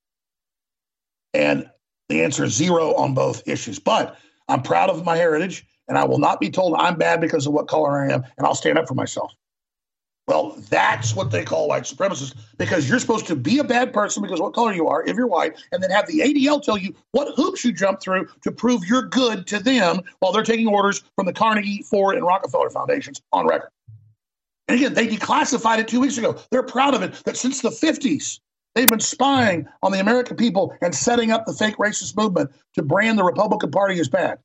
And the answer is zero on both issues. But I'm proud of my heritage, and I will not be told I'm bad because of what color I am, and I'll stand up for myself. Well, that's what they call white supremacists because you're supposed to be a bad person because what color you are, if you're white, and then have the ADL tell you what hoops you jump through to prove you're good to them while they're taking orders from the Carnegie, Ford, and Rockefeller foundations on record. And again, they declassified it two weeks ago. They're proud of it that since the 50s, they've been spying on the American people and setting up the fake racist movement to brand the Republican Party as bad.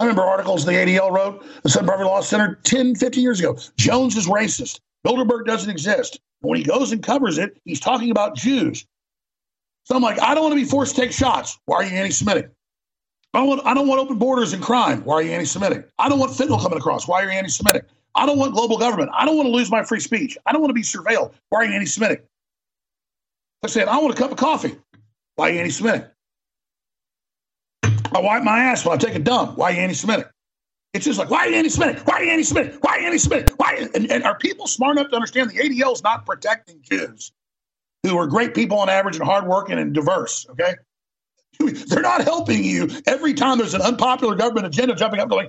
I remember articles the ADL wrote, the Southern Poverty Law Center 10, 15 years ago. Jones is racist. Bilderberg doesn't exist. When he goes and covers it, he's talking about Jews. So I'm like, I don't want to be forced to take shots. Why are you anti Semitic? I don't, want, I don't want open borders and crime. Why are you anti Semitic? I don't want fentanyl coming across. Why are you anti Semitic? I don't want global government. I don't want to lose my free speech. I don't want to be surveilled. Why are you anti Semitic? I said, I want a cup of coffee. Why are you anti Semitic? I wipe my ass when I take a dump. Why are you anti Semitic? It's just like, why are you anti Semitic? Why are you anti Semitic? Why are you anti Semitic? Why? And, and are people smart enough to understand the ADL is not protecting Jews who are great people on average and hardworking and diverse? Okay. They're not helping you every time there's an unpopular government agenda jumping up going,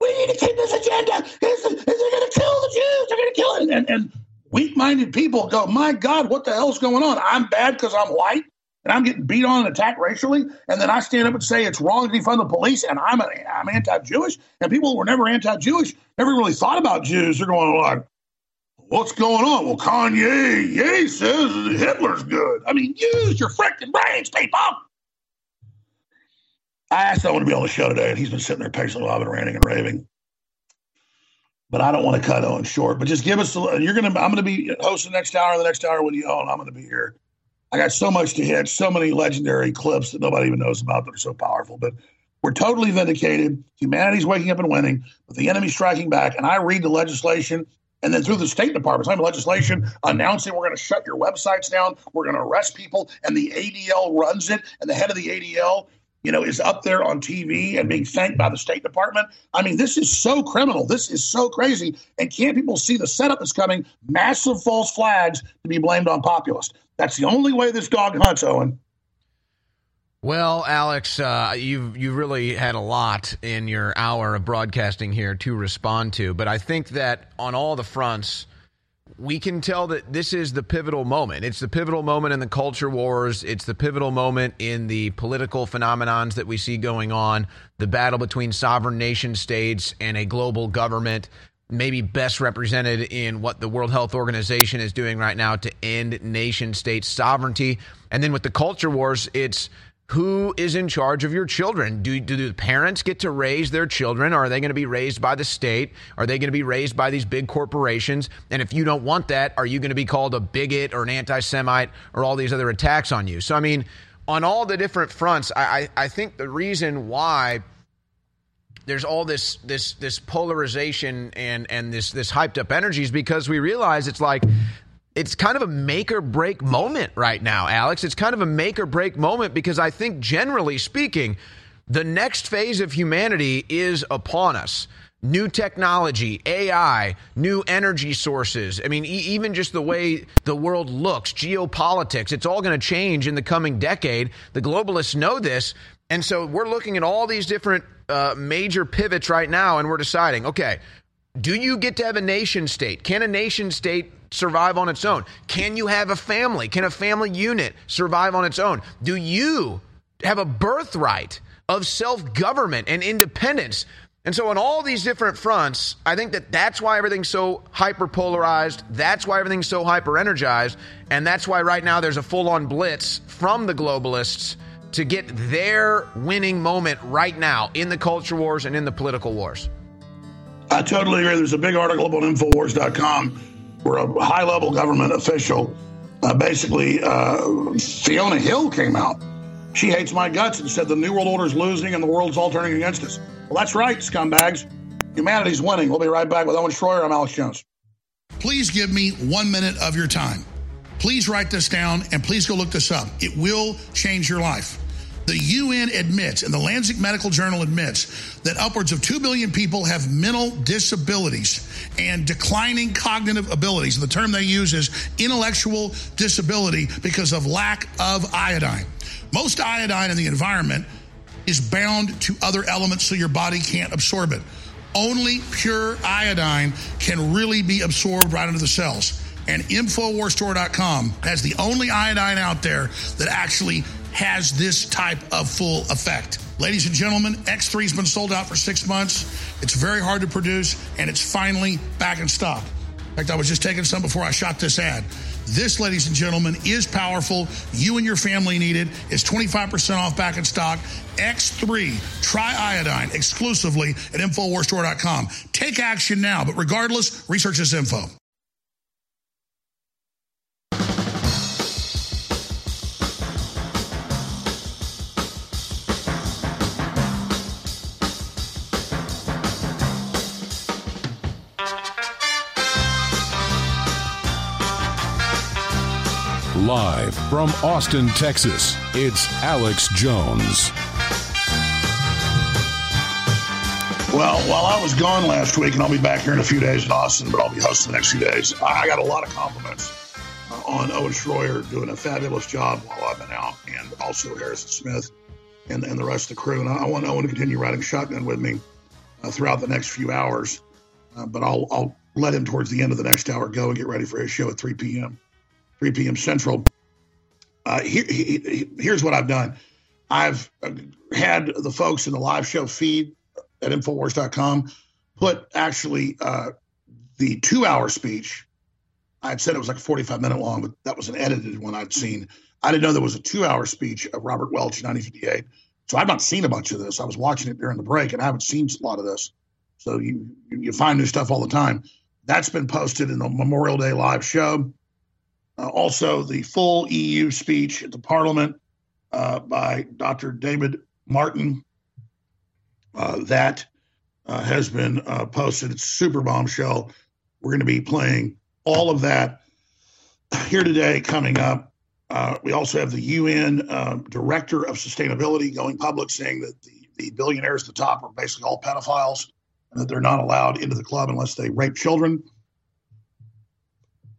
we need to keep this agenda. They're going to kill the Jews. They're going to kill it. And, and weak minded people go, my God, what the hell's going on? I'm bad because I'm white and I'm getting beat on and attacked racially, and then I stand up and say it's wrong to defund the police, and I'm I'm anti-Jewish, and people who were never anti-Jewish never really thought about Jews. They're going like, "What's going on?" Well, Kanye, Ye says Hitler's good. I mean, use your freaking brains, people. I asked someone to be on the show today, and he's been sitting there patiently while I've been ranting and raving. But I don't want to cut on short. But just give us. A, you're gonna. I'm gonna be hosting the next hour. The next hour with you on. I'm gonna be here. I got so much to hit, so many legendary clips that nobody even knows about that are so powerful. But we're totally vindicated. Humanity's waking up and winning, but the enemy's striking back. And I read the legislation and then through the State Department, time legislation announcing we're going to shut your websites down, we're going to arrest people, and the ADL runs it, and the head of the ADL, you know, is up there on TV and being thanked by the State Department. I mean, this is so criminal. This is so crazy. And can't people see the setup that's coming? Massive false flags to be blamed on populists. That's the only way this dog hunts, Owen. Well, Alex, uh, you've you really had a lot in your hour of broadcasting here to respond to, but I think that on all the fronts, we can tell that this is the pivotal moment. It's the pivotal moment in the culture wars. It's the pivotal moment in the political phenomenons that we see going on. The battle between sovereign nation states and a global government maybe best represented in what the World Health Organization is doing right now to end nation state sovereignty. And then with the culture wars, it's who is in charge of your children? Do, do the parents get to raise their children? Or are they going to be raised by the state? Are they going to be raised by these big corporations? And if you don't want that, are you going to be called a bigot or an anti Semite or all these other attacks on you? So, I mean, on all the different fronts, I, I, I think the reason why there's all this this this polarization and and this this hyped up energy is because we realize it's like it's kind of a make or break moment right now, Alex. It's kind of a make or break moment because I think generally speaking, the next phase of humanity is upon us. New technology, AI, new energy sources. I mean, e- even just the way the world looks, geopolitics, it's all going to change in the coming decade. The globalists know this. And so we're looking at all these different uh, major pivots right now, and we're deciding okay, do you get to have a nation state? Can a nation state survive on its own? Can you have a family? Can a family unit survive on its own? Do you have a birthright of self government and independence? And so, on all these different fronts, I think that that's why everything's so hyper polarized. That's why everything's so hyper energized. And that's why right now there's a full on blitz from the globalists to get their winning moment right now in the culture wars and in the political wars. I totally agree. There's a big article up on Infowars.com where a high level government official, uh, basically, uh, Fiona Hill came out. She hates my guts and said the New World Order is losing and the world's all turning against us. Well, that's right, scumbags. Humanity's winning. We'll be right back with Owen Shroyer. I'm Alex Jones. Please give me one minute of your time Please write this down and please go look this up. It will change your life. The UN admits, and the Lancet Medical Journal admits, that upwards of 2 billion people have mental disabilities and declining cognitive abilities. The term they use is intellectual disability because of lack of iodine. Most iodine in the environment is bound to other elements so your body can't absorb it. Only pure iodine can really be absorbed right into the cells. And InfoWarsStore.com has the only iodine out there that actually has this type of full effect. Ladies and gentlemen, X3's been sold out for six months. It's very hard to produce, and it's finally back in stock. In fact, I was just taking some before I shot this ad. This, ladies and gentlemen, is powerful. You and your family need it. It's 25% off back in stock. X3 Triiodine exclusively at InfoWarsStore.com. Take action now, but regardless, research this info. Live from Austin, Texas, it's Alex Jones. Well, while I was gone last week, and I'll be back here in a few days in Austin, but I'll be hosting the next few days, I got a lot of compliments uh, on Owen Shroyer doing a fabulous job while I've been out, and also Harrison Smith and, and the rest of the crew. And I want Owen to continue riding shotgun with me uh, throughout the next few hours, uh, but I'll, I'll let him towards the end of the next hour go and get ready for his show at 3 p.m. 3 p.m. Central. Uh, here, he, here's what I've done. I've had the folks in the live show feed at Infowars.com put actually uh, the two hour speech. I had said it was like 45 minute long, but that was an edited one I'd seen. I didn't know there was a two hour speech of Robert Welch in 1958. So I've not seen a bunch of this. I was watching it during the break and I haven't seen a lot of this. So you you find new stuff all the time. That's been posted in the Memorial Day live show. Uh, also, the full EU speech at the Parliament uh, by Dr. David Martin. Uh, that uh, has been uh, posted. It's a super bombshell. We're going to be playing all of that here today coming up. Uh, we also have the UN Director of Sustainability going public saying that the, the billionaires at the top are basically all pedophiles and that they're not allowed into the club unless they rape children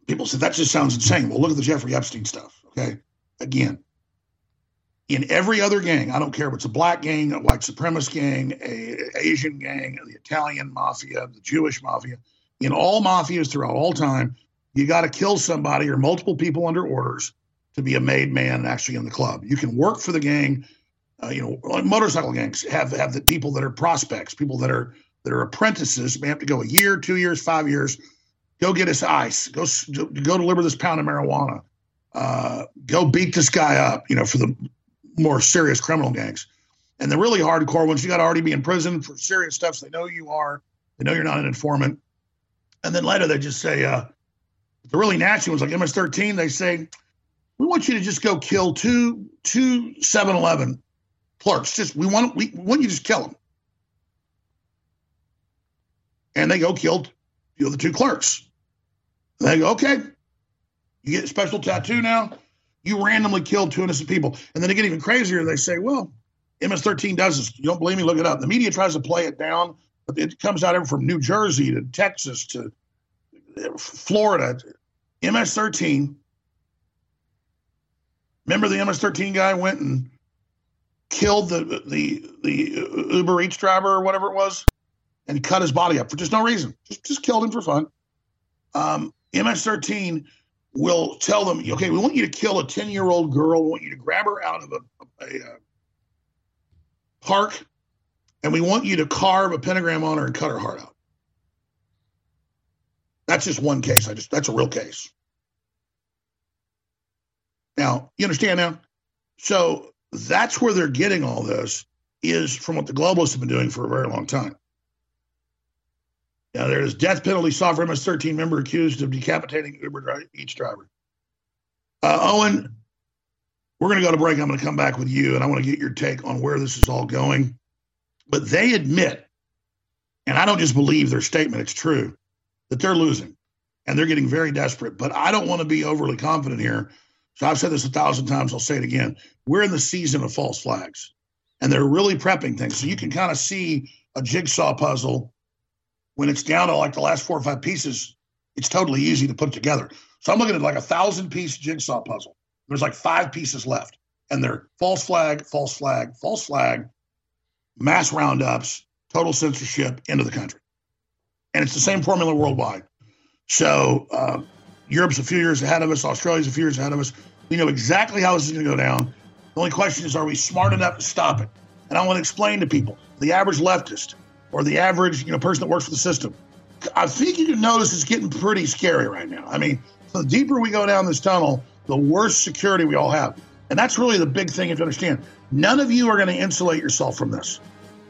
people said that just sounds insane. Well, look at the Jeffrey Epstein stuff. Okay. Again, in every other gang, I don't care if it's a black gang, a white supremacist gang, a Asian gang, the Italian mafia, the Jewish mafia, in all mafias throughout all time, you got to kill somebody or multiple people under orders to be a made man actually in the club. You can work for the gang. Uh, you know, motorcycle gangs have have the people that are prospects, people that are that are apprentices. May have to go a year, two years, five years Go get us ice. Go go deliver this pound of marijuana. Uh, go beat this guy up. You know, for the more serious criminal gangs. And the really hardcore ones, you got to already be in prison for serious stuff. So they know you are. They know you're not an informant. And then later they just say, uh, the really nasty ones like MS-13, they say, we want you to just go kill two two 7-Eleven clerks. Just we want we want you to just kill them. And they go killed you know, the two clerks. They go, okay, you get a special tattoo now. You randomly killed two innocent people. And then they get even crazier. They say, well, MS-13 does this. You don't believe me? Look it up. The media tries to play it down, but it comes out from New Jersey to Texas to Florida. MS-13. Remember the MS-13 guy went and killed the the the Uber Eats driver or whatever it was, and cut his body up for just no reason. Just just killed him for fun. Um, MS-13 will tell them, okay, we want you to kill a 10 year old girl. We want you to grab her out of a, a, a, park and we want you to carve a pentagram on her and cut her heart out. That's just one case. I just, that's a real case. Now, you understand now? So that's where they're getting all this is from what the globalists have been doing for a very long time. Now, there's death penalty sought for MS-13 member accused of decapitating Uber driver, each driver. Uh, Owen, we're going to go to break. I'm going to come back with you, and I want to get your take on where this is all going. But they admit, and I don't just believe their statement, it's true, that they're losing. and they're getting very desperate. But I don't want to be overly confident here. So I've said this a thousand times. I'll say it again. We're in the season of false flags, and they're really prepping things. So you can kind of see a jigsaw puzzle when it's down to like the last four or five pieces. It's totally easy to put together. So I'm looking at like a thousand piece jigsaw puzzle. There's like five pieces left, and they're false flag, false flag, false flag, mass roundups, total censorship into the country. And it's the same formula worldwide. So uh, Europe's a few years ahead of us, Australia's a few years ahead of us. We know exactly how this is going to go down. The only question is, are we smart enough to stop it? And I want to explain to people, the average leftist or the average you know person that works for the system, I think you can notice it's getting pretty scary right now. I mean, the deeper we go down this tunnel, the worse security we all have. And that's really the big thing you have to understand. None of you are going to insulate yourself from this.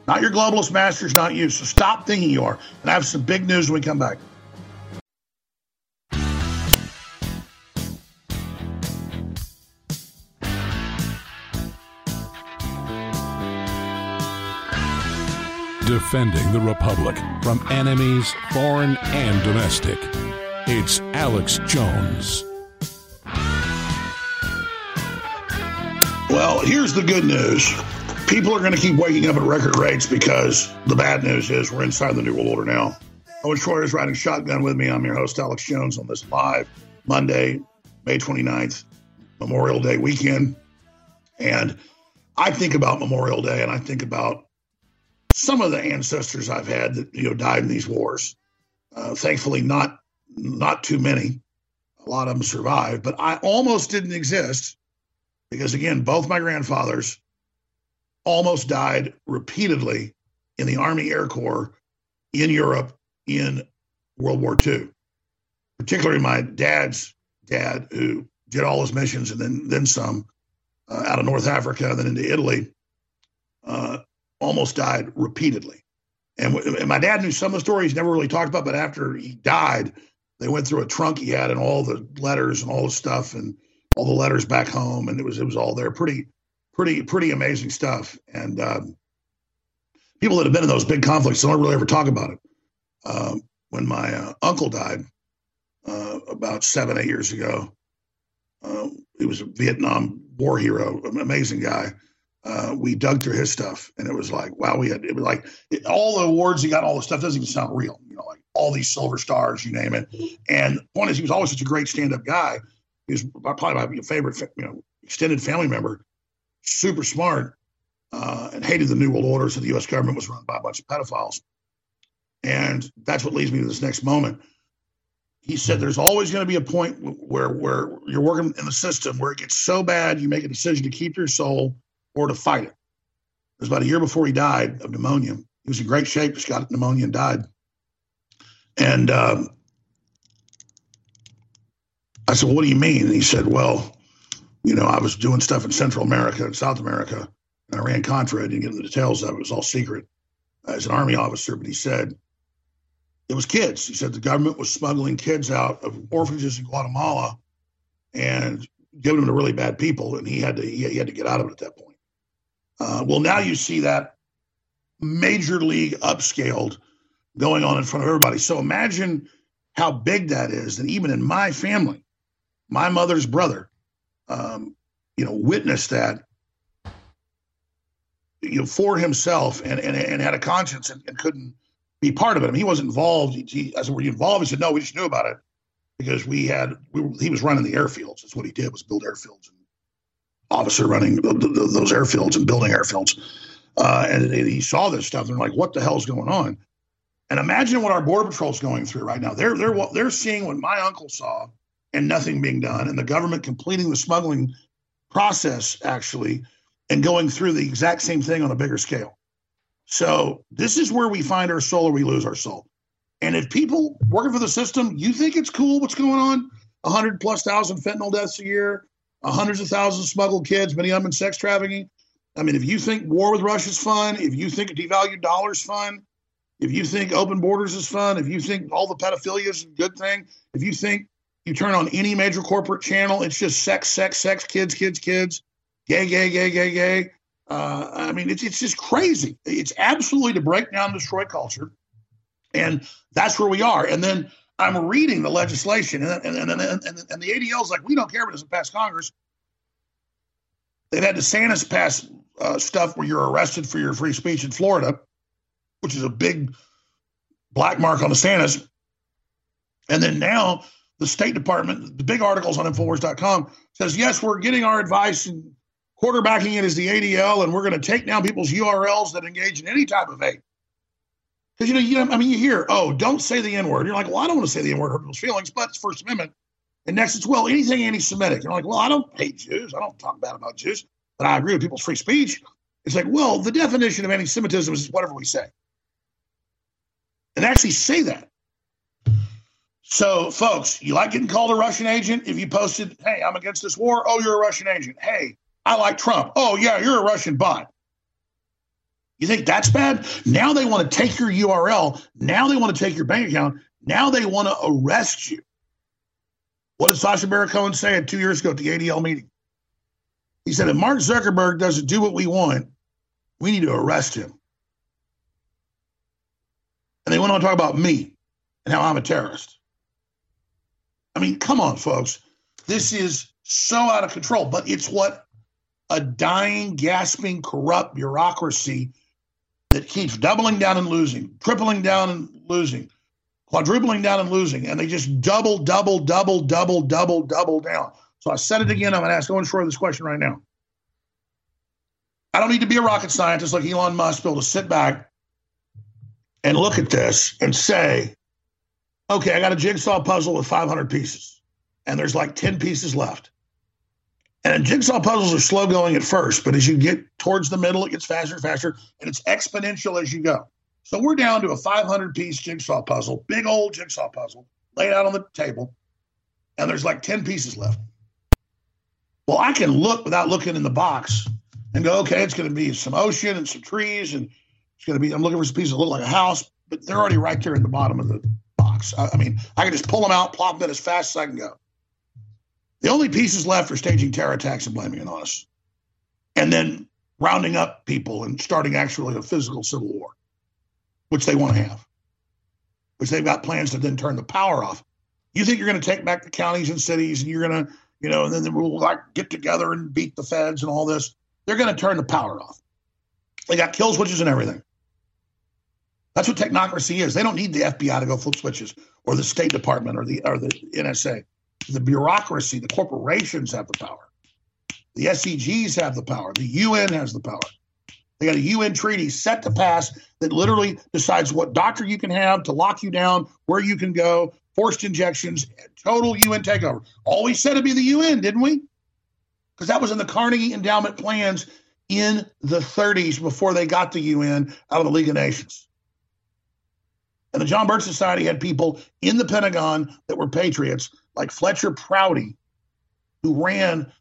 Not your globalist masters, not you. So stop thinking you are. And I have some big news when we come back. Defending the Republic from enemies, foreign and domestic. It's Alex Jones. Well, here's the good news. People are going to keep waking up at record rates because the bad news is we're inside the New World Order now. Owen Shroyer is riding shotgun with me. I'm your host, Alex Jones, on this live Monday, May 29th, Memorial Day weekend. And I think about Memorial Day and I think about some of the ancestors I've had that you know died in these wars. Uh, thankfully, not not too many. A lot of them survived, but I almost didn't exist because again, both my grandfathers almost died repeatedly in the Army Air Corps in Europe in World War II. Particularly my dad's dad, who did all his missions and then then some uh, out of North Africa and then into Italy, uh, almost died repeatedly. And, and my dad knew some of the stories, never really talked about, but after he died, they went through a trunk he had and all the letters and all the stuff and all the letters back home, and it was it was all there. Pretty pretty pretty amazing stuff. And um, people that have been in those big conflicts don't really ever talk about it. Um, when my uh, uncle died uh, about seven eight years ago, uh, he was a Vietnam War hero, an amazing guy. Uh, we dug through his stuff, and it was like, wow, we had it was like it, all the awards he got, all the stuff doesn't even sound real. You know, like all these silver stars, you name it. And the point is, he was always such a great stand-up guy. He was probably my favorite, you know, extended family member super smart uh, and hated the New World Order, so the U.S. government was run by a bunch of pedophiles. And that's what leads me to this next moment. He said there's always going to be a point where where you're working in the system where it gets so bad you make a decision to keep your soul or to fight it. It was about a year before he died of pneumonia. He was in great shape, just got pneumonia and died. And um, I said, "What do you mean?" And he said, "Well, you know, I was doing stuff in Central America and South America, and I ran Contra. I didn't get into the details of it. It was all secret as an Army officer, but he said it was kids. He said the government was smuggling kids out of orphanages in Guatemala and giving them to really bad people, and he had to he, he had to get out of it at that point. Uh, well, now you see that major league upscaled going on in front of everybody. So imagine how big that is. That even in my family, my mother's brother um, you know, witnessed that, you know, for himself and and, and had a conscience and, and couldn't be part of it. I mean, he wasn't involved. He, he, as were you involved? He said, no, we just knew about it because we had we were, he was running the airfields. That's what he did was build airfields and officer running those airfields and building airfields. Uh, and, and he saw this stuff. And they're like, what the hell's going on? And imagine what our border patrol's going through right now. They're they're they're seeing what my uncle saw and nothing being done, and the government completing the smuggling process actually and going through the exact same thing on a bigger scale. So this is where we find our soul or we lose our soul. And if people working for the system, you think it's cool what's going on? A hundred plus thousand fentanyl deaths a year, hundreds of thousands of smuggled kids, many of them in sex trafficking. I mean, if you think war with Russia is fun, if you think a devalued dollar is fun, if you think open borders is fun, if you think all the pedophilia is a good thing, if you think you turn on any major corporate channel, it's just sex, sex, sex, kids, kids, kids, gay, gay, gay, gay, gay. Uh, I mean, it's it's just crazy. It's absolutely to break down, destroy culture, and that's where we are. And then I'm reading the legislation, and and and, and, and, the ADL's like, we don't care if it doesn't pass Congress. They've had DeSantis pass uh, stuff where you're arrested for your free speech in Florida, which is a big black mark on DeSantis. And then now the State Department, the big articles on Infowars.com says, yes, we're getting our advice and quarterbacking it as the ADL, and we're going to take down people's URLs that engage in any type of hate. Because you know, you know, I mean, you hear, oh, don't say the N word. You're like, well, I don't want to say the N word, hurt people's feelings, but it's First Amendment. And next, it's well, anything anti-Semitic. You're like, well, I don't hate Jews. I don't talk bad about Jews, but I agree with people's free speech. It's like, well, the definition of anti-Semitism is whatever we say, and actually say that. So, folks, you like getting called a Russian agent if you posted, "Hey, I'm against this war." Oh, you're a Russian agent. Hey, I like Trump. Oh, yeah, you're a Russian bot. You think that's bad? Now they want to take your URL. Now they want to take your bank account. Now they want to arrest you. What did Sacha Baron Cohen say two years ago at the ADL meeting? He said, if Mark Zuckerberg doesn't do what we want, we need to arrest him. And they went on to talk about me and how I'm a terrorist. I mean, come on, folks. This is so out of control, but it's what a dying, gasping, corrupt bureaucracy that keeps doubling down and losing, tripling down and losing, quadrupling down and losing, and they just double, double, double, double, double, double down. So I said it again. I'm going to ask Owen Shroyer this question right now. I don't need to be a rocket scientist like Elon Musk to be able to sit back and look at this and say, okay, I got a jigsaw puzzle with 500 pieces, and there's like 10 pieces left. And jigsaw puzzles are slow going at first, but as you get towards the middle, it gets faster and faster, and it's exponential as you go. So we're down to a 500 piece jigsaw puzzle, big old jigsaw puzzle, laid out on the table, and there's like 10 pieces left. Well, I can look without looking in the box and go, okay, it's going to be some ocean and some trees, and it's going to be, I'm looking for some pieces that look like a house, but they're already right there in the bottom of the box. I, I mean, I can just pull them out, plop them in as fast as I can go. The only pieces left are staging terror attacks and blaming it on us. And then rounding up people and starting actually a physical civil war, which they want to have, which they've got plans to then turn the power off. You think you're going to take back the counties and cities and you're going to, you know, and then we'll like get together and beat the feds and all this. They're going to turn the power off. They got kill switches and everything. That's what technocracy is. They don't need the FBI to go flip switches or the State Department or the or the NSA. The bureaucracy, the corporations have the power. The SCGs have the power. The UN has the power. They got a UN treaty set to pass that literally decides what doctor you can have to lock you down, where you can go, forced injections, total UN takeover. We said it'd be the UN, didn't we? Because that was in the Carnegie Endowment plans in the 30s before they got the UN out of the League of Nations. And the John Birch Society had people in the Pentagon that were patriots, like Fletcher Prouty, who ran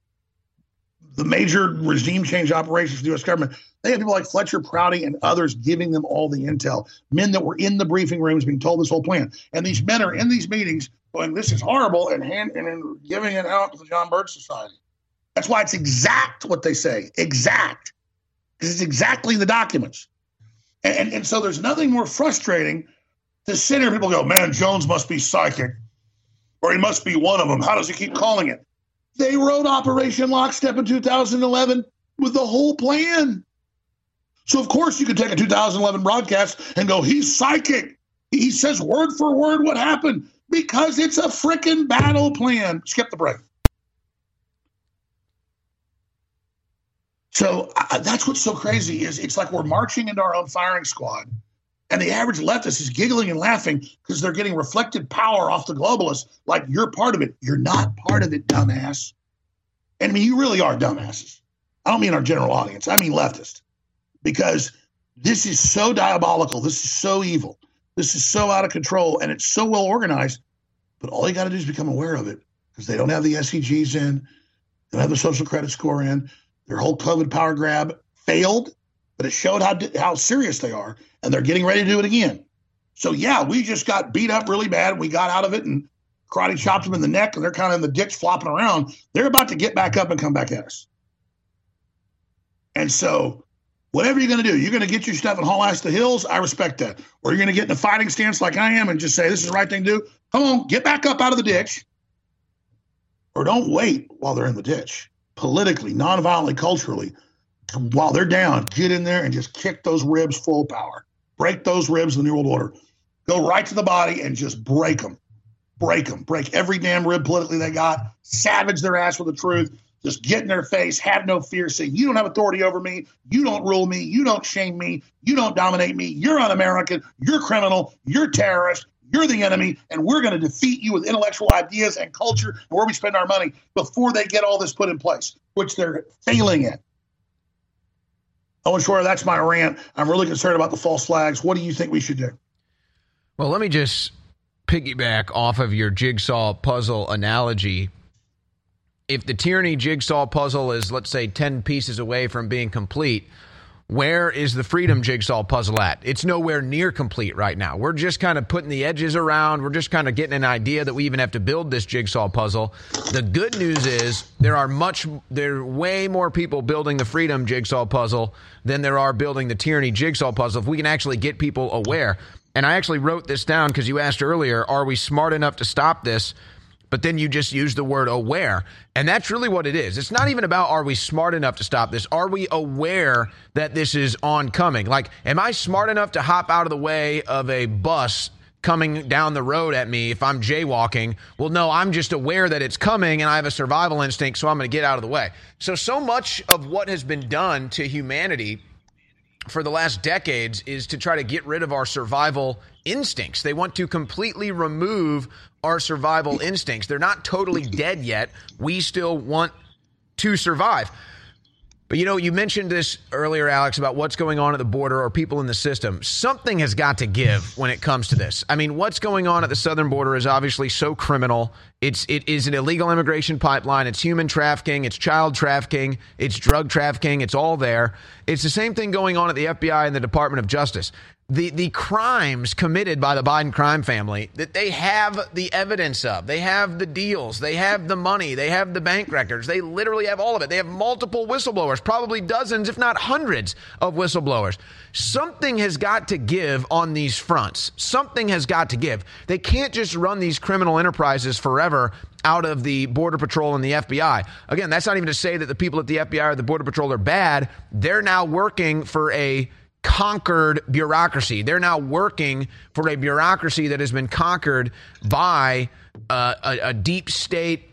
the major regime change operations for the U.S. government. They had people like Fletcher Prouty and others giving them all the intel, men that were in the briefing rooms being told this whole plan. And these men are in these meetings going, this is horrible, and, hand, and giving it out to the John Birch Society. That's why it's exact what they say, exact, because it's exactly the documents. And, and, and so there's nothing more frustrating to sit here and people go, man, Jones must be psychic or he must be one of them. How does he keep calling it? They wrote Operation Lockstep in 2011 with the whole plan. So, of course, you could take a 2011 broadcast and go, he's psychic. He says word for word what happened because it's a freaking battle plan. Skip the break. So uh, that's what's so crazy is it's like we're marching into our own firing squad and the average leftist is giggling and laughing because they're getting reflected power off the globalists like you're part of it. You're not part of it, dumbass. And I mean, you really are dumbasses. I don't mean our general audience, I mean leftist. Because this is so diabolical. This is so evil. This is so out of control and it's so well organized. But all you got to do is become aware of it because they don't have the SCGs in, they don't have the social credit score in. Their whole COVID power grab failed but it showed how how serious they are, and they're getting ready to do it again. So yeah, we just got beat up really bad. We got out of it and karate chopped them in the neck, and they're kind of in the ditch flopping around. They're about to get back up and come back at us. And so, whatever you're going to do, you're going to get your stuff and haul ass to the hills. I respect that. Or you're going to get in a fighting stance like I am and just say this is the right thing to do. Come on, get back up out of the ditch. Or don't wait while they're in the ditch. Politically, nonviolently, culturally, while they're down, get in there and just kick those ribs full power. Break those ribs in the New World Order. Go right to the body and just break them. Break them. Break every damn rib politically they got. Savage their ass with the truth. Just get in their face. Have no fear. Say, you don't have authority over me. You don't rule me. You don't shame me. You don't dominate me. You're un American. You're criminal. You're terrorist. You're the enemy, and we're going to defeat you with intellectual ideas and culture and where we spend our money before they get all this put in place, which they're failing at. Oh, Owen Shroyer, that's my rant. I'm really concerned about the false flags. What do you think we should do? Well, let me just piggyback off of your jigsaw puzzle analogy. If the tyranny jigsaw puzzle is, let's say, 10 pieces away from being complete, where is the freedom jigsaw puzzle at? It's nowhere near complete right now. We're just kind of putting the edges around. We're just kind of getting an idea that we even have to build this jigsaw puzzle. The good news is there are much, there are way more people building the freedom jigsaw puzzle than there are building the tyranny jigsaw puzzle. If we can actually get people aware. And I actually wrote this down because you asked earlier, are we smart enough to stop this? But then you just use the word aware. And that's really what it is. It's not even about are we smart enough to stop this? Are we aware that this is oncoming? Like, am I smart enough to hop out of the way of a bus coming down the road at me if I'm jaywalking? Well, no, I'm just aware that it's coming and I have a survival instinct, so I'm going to get out of the way. So, so much of what has been done to humanity for the last decades is to try to get rid of our survival instincts. They want to completely remove our survival instincts. They're not totally dead yet. We still want to survive. But you know, you mentioned this earlier, Alex, about what's going on at the border or people in the system. Something has got to give when it comes to this. I mean, what's going on at the southern border is obviously so criminal. It's it is an illegal immigration pipeline. It's human trafficking. It's child trafficking. It's drug trafficking. It's all there. It's the same thing going on at the FBI and the Department of Justice the the crimes committed by the Biden crime family that they have the evidence of. They have the deals, they have the money, they have the bank records. They literally have all of it. They have multiple whistleblowers, probably dozens if not hundreds of whistleblowers. Something has got to give on these fronts. Something has got to give. They can't just run these criminal enterprises forever out of the Border Patrol and the FBI. Again, that's not even to say that the people at the FBI or the Border Patrol are bad. They're now working for a conquered bureaucracy. They're now working for a bureaucracy that has been conquered by uh, a, a deep state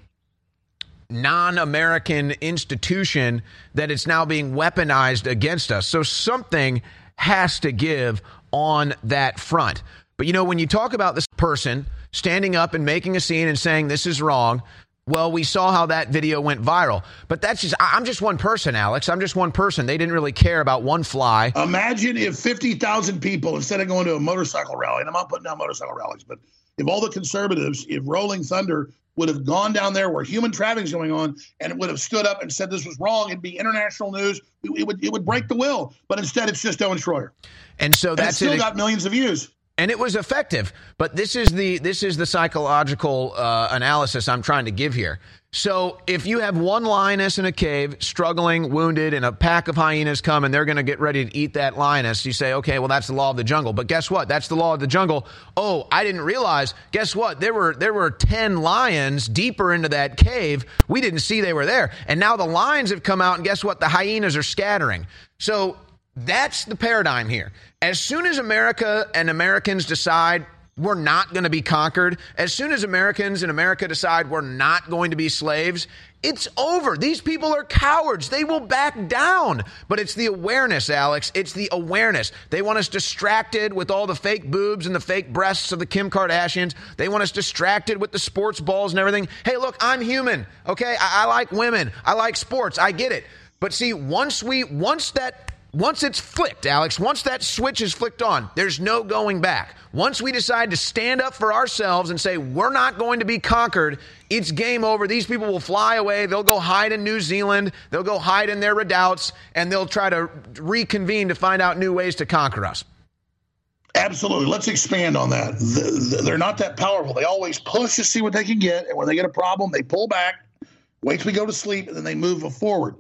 non American institution that it's now being weaponized against us. So something has to give on that front. But you know, when you talk about this person standing up and making a scene and saying this is wrong, well, we saw how that video went viral. But that's just, I'm just one person, Alex. I'm just one person. They didn't really care about one fly. Imagine if 50,000 people, instead of going to a motorcycle rally, and I'm not putting down motorcycle rallies, but if all the conservatives, if Rolling Thunder would have gone down there where human trafficking is going on and it would have stood up and said this was wrong, it'd be international news. It, would it would break the will. But instead, it's just Owen Shroyer. And so that's and still it. got millions of views and it was effective. But this is the this is the psychological uh, analysis I'm trying to give here. So if you have one lioness in a cave, struggling, wounded, and a pack of hyenas come and they're going to get ready to eat that lioness, you say, okay, well that's the law of the jungle. But guess what? That's the law of the jungle. Oh, I didn't realize. Guess what? There were there were ten lions deeper into that cave. We didn't see they were there, and now the lions have come out, and guess what? The hyenas are scattering. So that's the paradigm here. As soon as America and Americans decide we're not going to be conquered, as soon as Americans in America decide we're not going to be slaves, it's over. These people are cowards. They will back down. But it's the awareness, Alex. It's the awareness. They want us distracted with all the fake boobs and the fake breasts of the Kim Kardashians. They want us distracted with the sports balls and everything. Hey, look, I'm human. Okay. I, I like women. I like sports. I get it. But see, once we, once that once it's flicked, Alex, once that switch is flicked on, there's no going back. Once we decide to stand up for ourselves and say, we're not going to be conquered, it's game over. These people will fly away. They'll go hide in New Zealand. They'll go hide in their redoubts, and they'll try to reconvene to find out new ways to conquer us. Absolutely. Let's expand on that. They're not that powerful. They always push to see what they can get. And when they get a problem, they pull back, wait till we go to sleep, and then they move forward.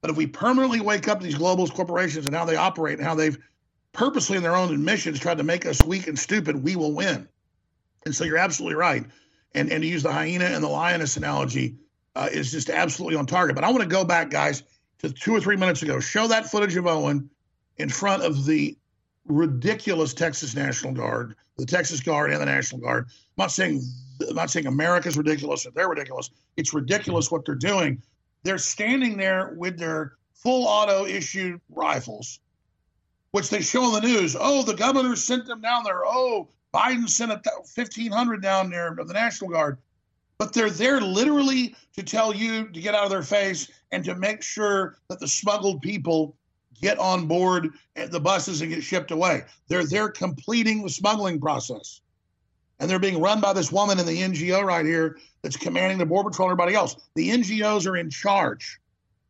But if we permanently wake up these global corporations and how they operate and how they've purposely in their own admissions tried to make us weak and stupid, we will win. And so you're absolutely right. And and to use the hyena and the lioness analogy uh, is just absolutely on target. But I want to go back, guys, to two or three minutes ago. Show that footage of Owen in front of the ridiculous Texas National Guard, the Texas Guard and the National Guard. I'm not saying I'm not saying America's ridiculous or they're ridiculous. It's ridiculous what they're doing. They're standing there with their full auto issued rifles, which they show on the news. Oh, the governor sent them down there. Oh, Biden sent a 1,500 down there of the National Guard. But they're there literally to tell you to get out of their face and to make sure that the smuggled people get on board the buses and get shipped away. They're there completing the smuggling process. And they're being run by this woman in the NGO right here that's commanding the Border Patrol and everybody else. The NGOs are in charge.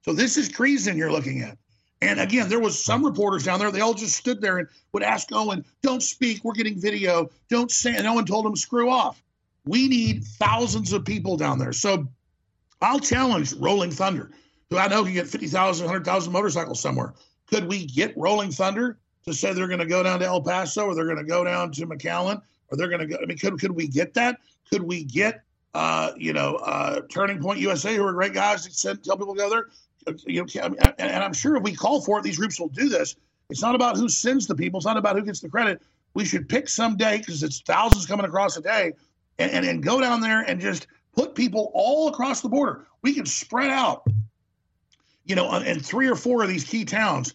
So this is treason you're looking at. And again, there was some reporters down there. They all just stood there and would ask Owen, "Don't speak. We're getting video. Don't say." And Owen told them, "Screw off." We need thousands of people down there. So I'll challenge Rolling Thunder, who I know can get 50,000, 100,000 motorcycles somewhere. Could we get Rolling Thunder to say they're going to go down to El Paso or they're going to go down to McAllen or they're going to go? I mean, could, could we get that? Could we get, uh, you know, uh, Turning Point USA, who are great guys that send, tell people to go there? You know, and, and I'm sure if we call for it, these groups will do this. It's not about who sends the people. It's not about who gets the credit. We should pick some day because it's thousands coming across a day and, and, and go down there and just put people all across the border. We can spread out you know, in three or four of these key towns,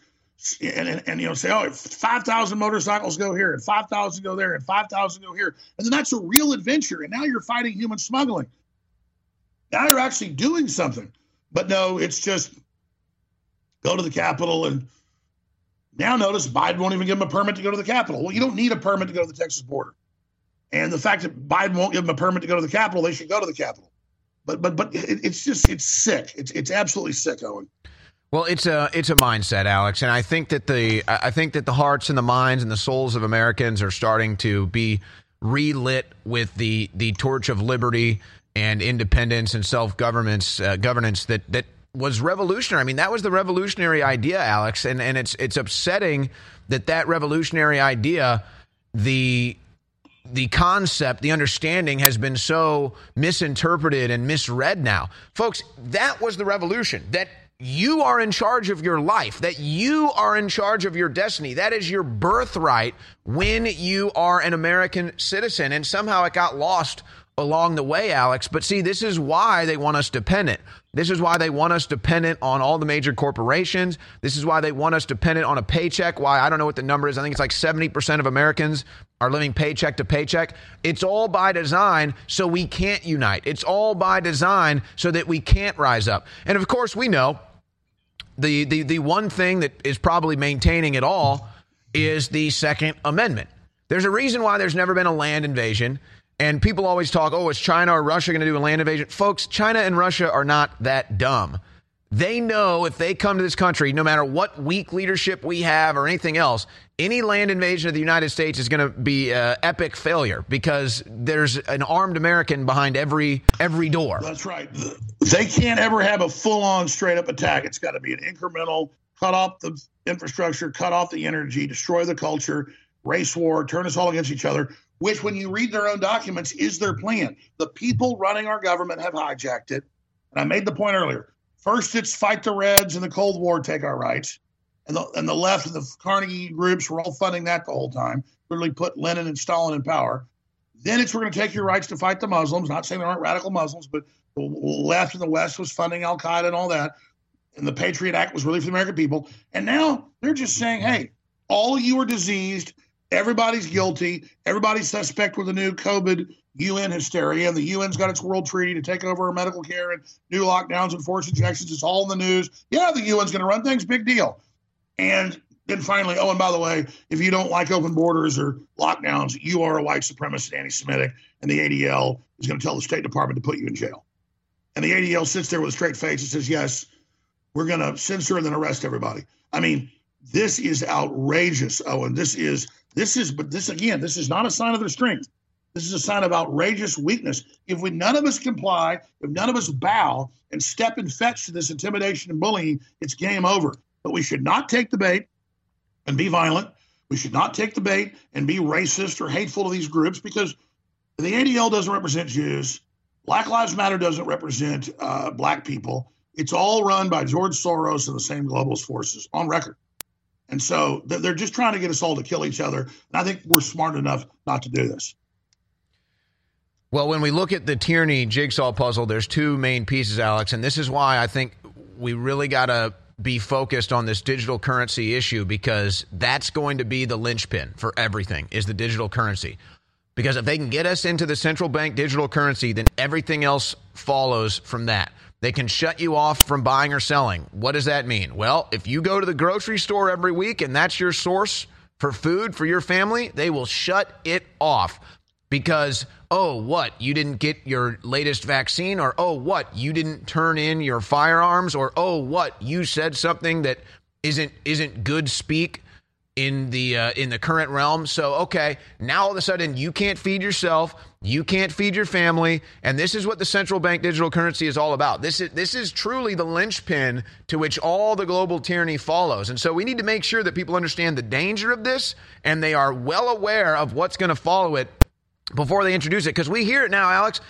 and, and, and you know, say, oh, 5,000 motorcycles go here, and 5,000 go there, and 5,000 go here. And then that's a real adventure. And now you're fighting human smuggling. Now you're actually doing something. But no, it's just go to the Capitol and now notice Biden won't even give them a permit to go to the Capitol. Well, you don't need a permit to go to the Texas border. And the fact that Biden won't give them a permit to go to the Capitol, they should go to the Capitol. But but but it, it's just it's sick. It's it's absolutely sick, Owen. Well, it's a it's a mindset, Alex, and I think that the I think that the hearts and the minds and the souls of Americans are starting to be relit with the the torch of liberty and independence and self governance uh, governance that that was revolutionary. I mean, that was the revolutionary idea, Alex, and and it's it's upsetting that that revolutionary idea, the the concept, the understanding has been so misinterpreted and misread now. Folks, that was the revolution. That you are in charge of your life, that you are in charge of your destiny. That is your birthright when you are an American citizen. And somehow it got lost along the way, Alex. But see, this is why they want us dependent. This is why they want us dependent on all the major corporations. This is why they want us dependent on a paycheck. Why I don't know what the number is. I think it's like 70% of Americans are living paycheck to paycheck. It's all by design so we can't unite. It's all by design so that we can't rise up. And of course, we know the, the, the one thing that is probably maintaining it all is the Second Amendment. There's a reason why there's never been a land invasion. And people always talk, oh, is China or Russia going to do a land invasion? Folks, China and Russia are not that dumb. They know if they come to this country, no matter what weak leadership we have or anything else, any land invasion of the United States is going to be an epic failure because there's an armed American behind every every door. That's right. They can't ever have a full on straight up attack. It's got to be an incremental, cut off the infrastructure, cut off the energy, destroy the culture, race war, turn us all against each other. Which, when you read their own documents, is their plan. The people running our government have hijacked it. And I made the point earlier First, it's fight the Reds and the Cold War, take our rights. And the, and the left and the Carnegie groups were all funding that the whole time, literally put Lenin and Stalin in power. Then it's we're going to take your rights to fight the Muslims. Not saying there aren't radical Muslims, but the left and the West was funding Al Qaeda and all that. And the Patriot Act was really for the American people. And now they're just saying, hey, all you are diseased. Everybody's guilty. Everybody's suspect with the new COVID UN hysteria, and the UN's got its world treaty to take over medical care and new lockdowns and forced injections. It's all in the news. Yeah, the UN's going to run things, big deal. And then finally, oh, and by the way, if you don't like open borders or lockdowns, you are a white supremacist, anti-Semitic, and the ADL is going to tell the State Department to put you in jail. And the ADL sits there with a straight face and says, "Yes, we're going to censor and then arrest everybody." I mean, this is outrageous, Owen. This is this is, but this again, this is not a sign of their strength. This is a sign of outrageous weakness. If we none of us comply, if none of us bow and step and fetch to this intimidation and bullying, it's game over. But we should not take the bait and be violent. We should not take the bait and be racist or hateful to these groups because the ADL doesn't represent Jews. Black Lives Matter doesn't represent uh, black people. It's all run by George Soros and the same globalist forces on record. And so they're just trying to get us all to kill each other. And I think we're smart enough not to do this. Well, when we look at the tyranny jigsaw puzzle, there's two main pieces, Alex, and this is why I think we really got to be focused on this digital currency issue because that's going to be the linchpin for everything is the digital currency. Because if they can get us into the central bank digital currency, then everything else follows from that. They can shut you off from buying or selling. What does that mean? Well, if you go to the grocery store every week and that's your source for food for your family, they will shut it off because oh what you didn't get your latest vaccine or oh what you didn't turn in your firearms or oh what you said something that isn't isn't good speak in the uh, in the current realm. So okay now all of a sudden you can't feed yourself you can't feed your family and this is what the central bank digital currency is all about. This is this is truly the linchpin to which all the global tyranny follows. And so we need to make sure that people understand the danger of this and they are well aware of what's going to follow it before they introduce it. Because we hear it now, Alex.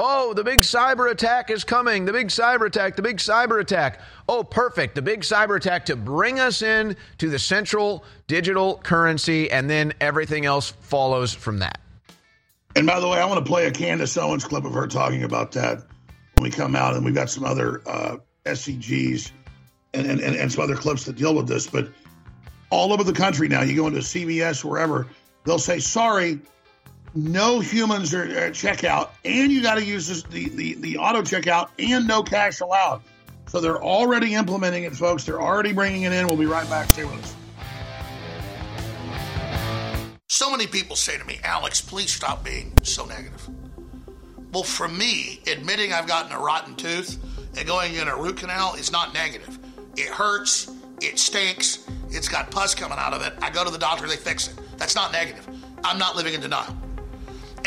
Oh, the big cyber attack is coming. The big cyber attack, the big cyber attack. Oh, perfect. The big cyber attack to bring us in to the central digital currency, and then everything else follows from that. And by the way, I want to play a Candace Owens clip of her talking about that when we come out, and we've got some other uh, SCGs and, and, and some other clips that deal with this. But all over the country now, you go into CVS, wherever, they'll say, sorry, no humans are at checkout, and you got to use this, the, the, the auto checkout and no cash allowed. So they're already implementing it, folks. They're already bringing it in. We'll be right back. Stay with us. So many people say to me, Alex, please stop being so negative. Well, for me, admitting I've gotten a rotten tooth and going in a root canal is not negative. It hurts, it stinks, it's got pus coming out of it. I go to the doctor, they fix it. That's not negative. I'm not living in denial.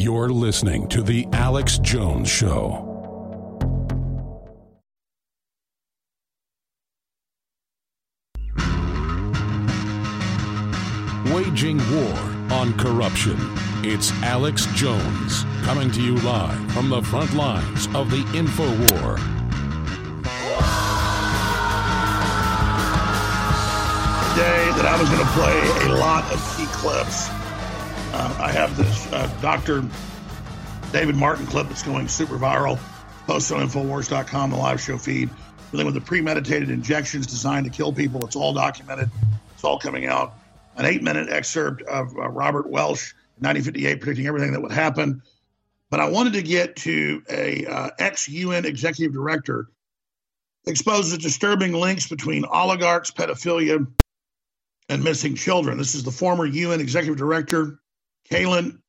You're listening to The Alex Jones Show. Waging war on corruption. It's Alex Jones coming to you live from the front lines of the info war. Day that I was going to play a lot of key clips uh, I have this uh, Dr. David Martin clip that's going super viral. Posted on Infowars.com, the live show feed. Dealing with the premeditated injections designed to kill people. It's all documented. It's all coming out. An eight minute excerpt of uh, Robert Welch, 1958, predicting everything that would happen. But I wanted to get to a uh, ex UN executive director exposes disturbing links between oligarchs, pedophilia, and missing children. This is the former UN executive director Calin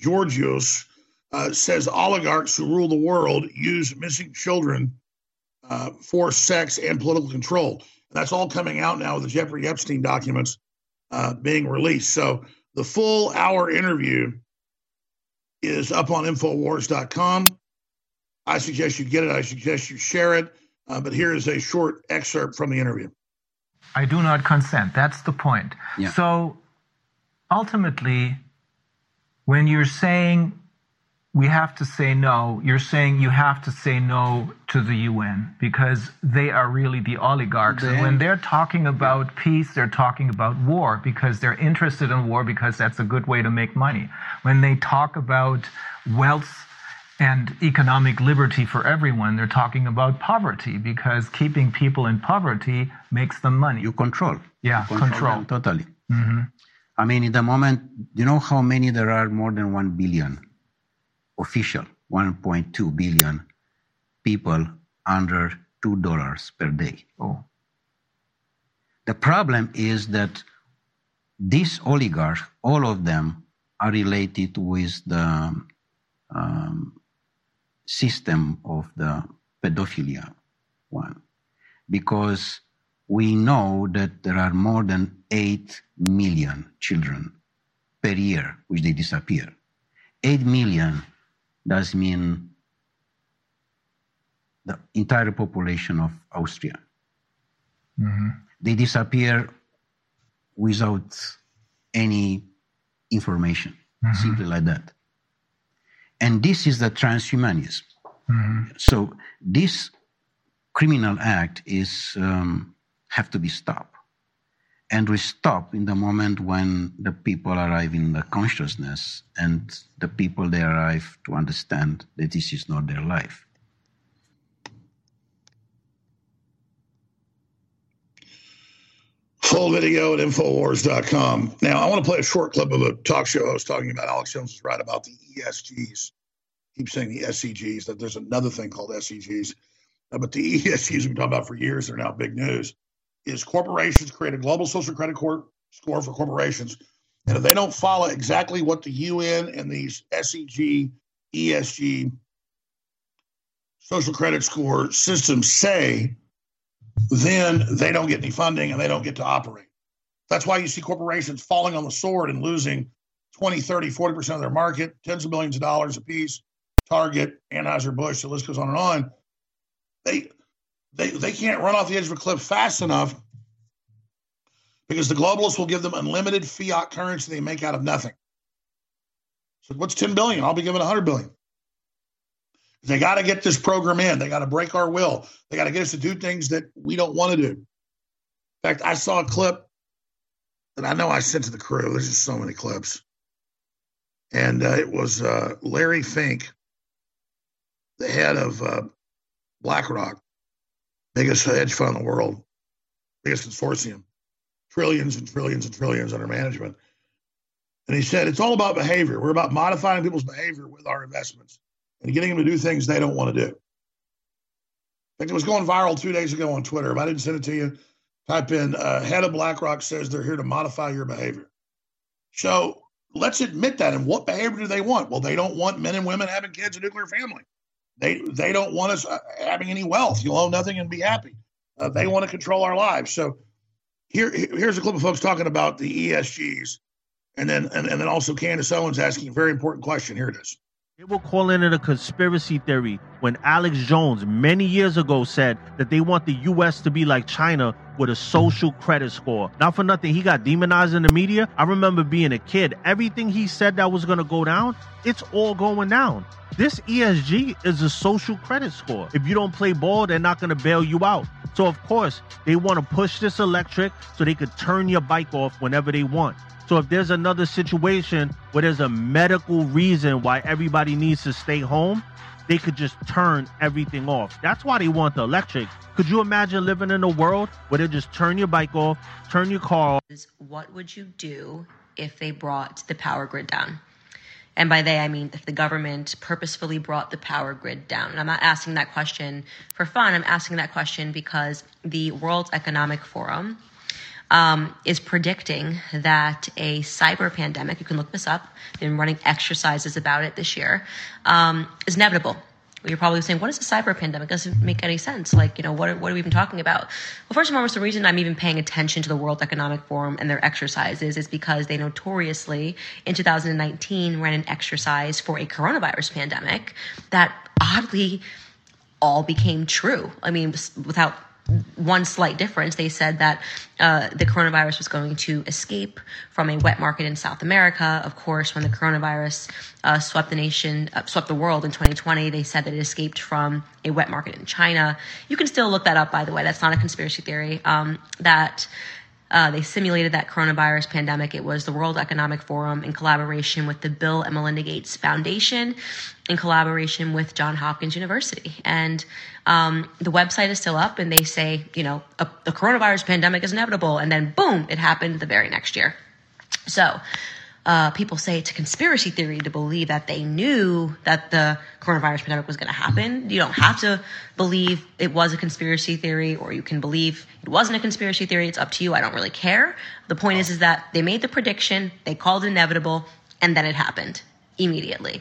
Georgescu uh, says oligarchs who rule the world use missing children uh, for sex and political control. And that's all coming out now with the Jeffrey Epstein documents uh, being released. So the full hour interview is up on Infowars.com. I suggest you get it. I suggest you share it. Uh, but here is a short excerpt from the interview. I do not consent. That's the point. Yeah. So ultimately, when you're saying we have to say no, you're saying you have to say no to the UN because they are really the oligarchs. and when they're talking about peace, they're talking about war because they're interested in war because that's a good way to make money. When they talk about wealth and economic liberty for everyone, they're talking about poverty because keeping people in poverty makes them money. You control. Yeah, you control. control. Totally. Mm-hmm. I mean, in the moment, you know how many there are? More than 1 billion official 1.2 billion people under $2 per day. Oh. The problem is that these oligarchs, all of them, are related with the um, system of the pedophilia one. Because we know that there are more than 8 million children per year which they disappear. 8 million does mean the entire population of Austria. Mm-hmm. They disappear without any information, simply like that. And this is the transhumanism. So this criminal act is um, have to be stopped, and we stop in the moment when the people arrive in the consciousness, and the people they arrive to understand that this is not their life. Full video at Infowars.com. Now, I want to play a short clip of a talk show host talking about Alex Jones is right about the ESGs. Keep saying the SCGs, that there's another thing called SCGs. Uh, but the ESGs we've been talking about for years, they're now big news. Is corporations create a global social credit cor- score for corporations. And if they don't follow exactly what the UN and these SEG, ESG social credit score systems say, then they don't get any funding and they don't get to operate. That's why you see corporations falling on the sword and losing 20, 30, 40% of their market, tens of millions of dollars apiece. Target, Anheuser-Busch, the list goes on and on. They, they, they can't run off the edge of a cliff fast enough because the globalists will give them unlimited fiat currency they make out of nothing. So what's 10 billion? I'll be given 100 billion. They got to get this program in. They got to break our will. They got to get us to do things that we don't want to do. In fact, I saw a clip that I know I sent to the crew. There's just so many clips. And uh, it was uh, Larry Fink, the head of uh, BlackRock, biggest hedge fund in the world, biggest consortium, trillions and trillions and trillions under management. And he said, it's all about behavior. We're about modifying people's behavior with our investments and getting them to do things they don't want to do. In fact, it was going viral two days ago on Twitter. If I didn't send it to you, type in uh, head of BlackRock says they're here to modify your behavior. So let's admit that. And what behavior do they want? Well, they don't want men and women having kids, a nuclear family. They they don't want us uh, having any wealth. You'll own nothing and be happy. Uh, they want to control our lives. So here here's a clip of folks talking about the ESGs, and then and, and then also Candace Owens asking a very important question. Here it is. They were calling it a conspiracy theory when Alex Jones many years ago said that they want the US to be like China with a social credit score. Not for nothing, he got demonized in the media. I remember being a kid, everything he said that was going to go down, it's all going down. This ESG is a social credit score. If you don't play ball, they're not going to bail you out. So, of course, they want to push this electric so they could turn your bike off whenever they want. So if there's another situation where there's a medical reason why everybody needs to stay home, they could just turn everything off. That's why they want the electric. Could you imagine living in a world where they just turn your bike off, turn your car off? What would you do if they brought the power grid down? And by they, I mean if the government purposefully brought the power grid down. And I'm not asking that question for fun. I'm asking that question because the World Economic Forum um, is predicting that a cyber pandemic, you can look this up, they've been running exercises about it this year, um, is inevitable. You're probably saying, what is a cyber pandemic? Doesn't make any sense. Like, you know, what are, what are we even talking about? Well, first and foremost, the reason I'm even paying attention to the World Economic Forum and their exercises is because they notoriously, in 2019, ran an exercise for a coronavirus pandemic that oddly all became true. I mean, without one slight difference. They said that uh, the coronavirus was going to escape from a wet market in South America. Of course, when the coronavirus uh, swept the nation, uh, swept the world in 2020, they said that it escaped from a wet market in China. You can still look that up, by the way. That's not a conspiracy theory. Um, that uh, they simulated that coronavirus pandemic. It was the World Economic Forum in collaboration with the Bill and Melinda Gates Foundation, in collaboration with Johns Hopkins University. And um, the website is still up, and they say, you know, a, a coronavirus pandemic is inevitable. And then, boom, it happened the very next year. So, uh, people say it's a conspiracy theory to believe that they knew that the coronavirus pandemic was going to happen. You don't have to believe it was a conspiracy theory, or you can believe it wasn't a conspiracy theory. It's up to you. I don't really care. The point is, is that they made the prediction, they called it inevitable, and then it happened immediately.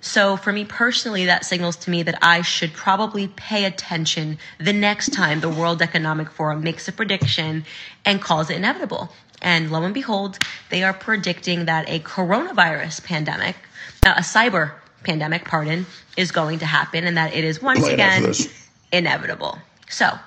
So for me personally, that signals to me that I should probably pay attention the next time the World Economic Forum makes a prediction and calls it inevitable. And lo and behold, they are predicting that a coronavirus pandemic, uh, a cyber pandemic, pardon, is going to happen and that it is once Play again inevitable. So,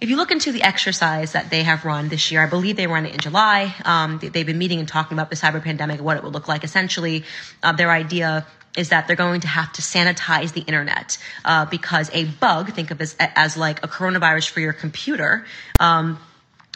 if you look into the exercise that they have run this year, I believe they ran it in July. Um, they- they've been meeting and talking about the cyber pandemic, what it would look like. Essentially, uh, their idea is that they're going to have to sanitize the internet uh, because a bug, think of it as, as like a coronavirus for your computer, um,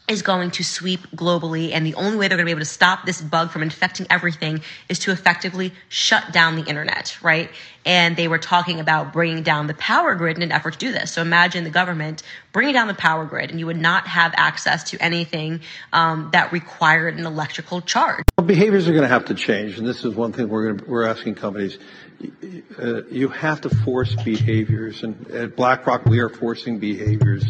is going to sweep globally. And the only way they're going to be able to stop this bug from infecting everything is to effectively shut down the internet, right? And they were talking about bringing down the power grid in an effort to do this. So imagine the government bringing down the power grid and you would not have access to anything um, that required an electrical charge. Well, behaviors are going to have to change, and this is one thing we're to, we're asking companies. Uh, you have to force behaviors, and at BlackRock we are forcing behaviors.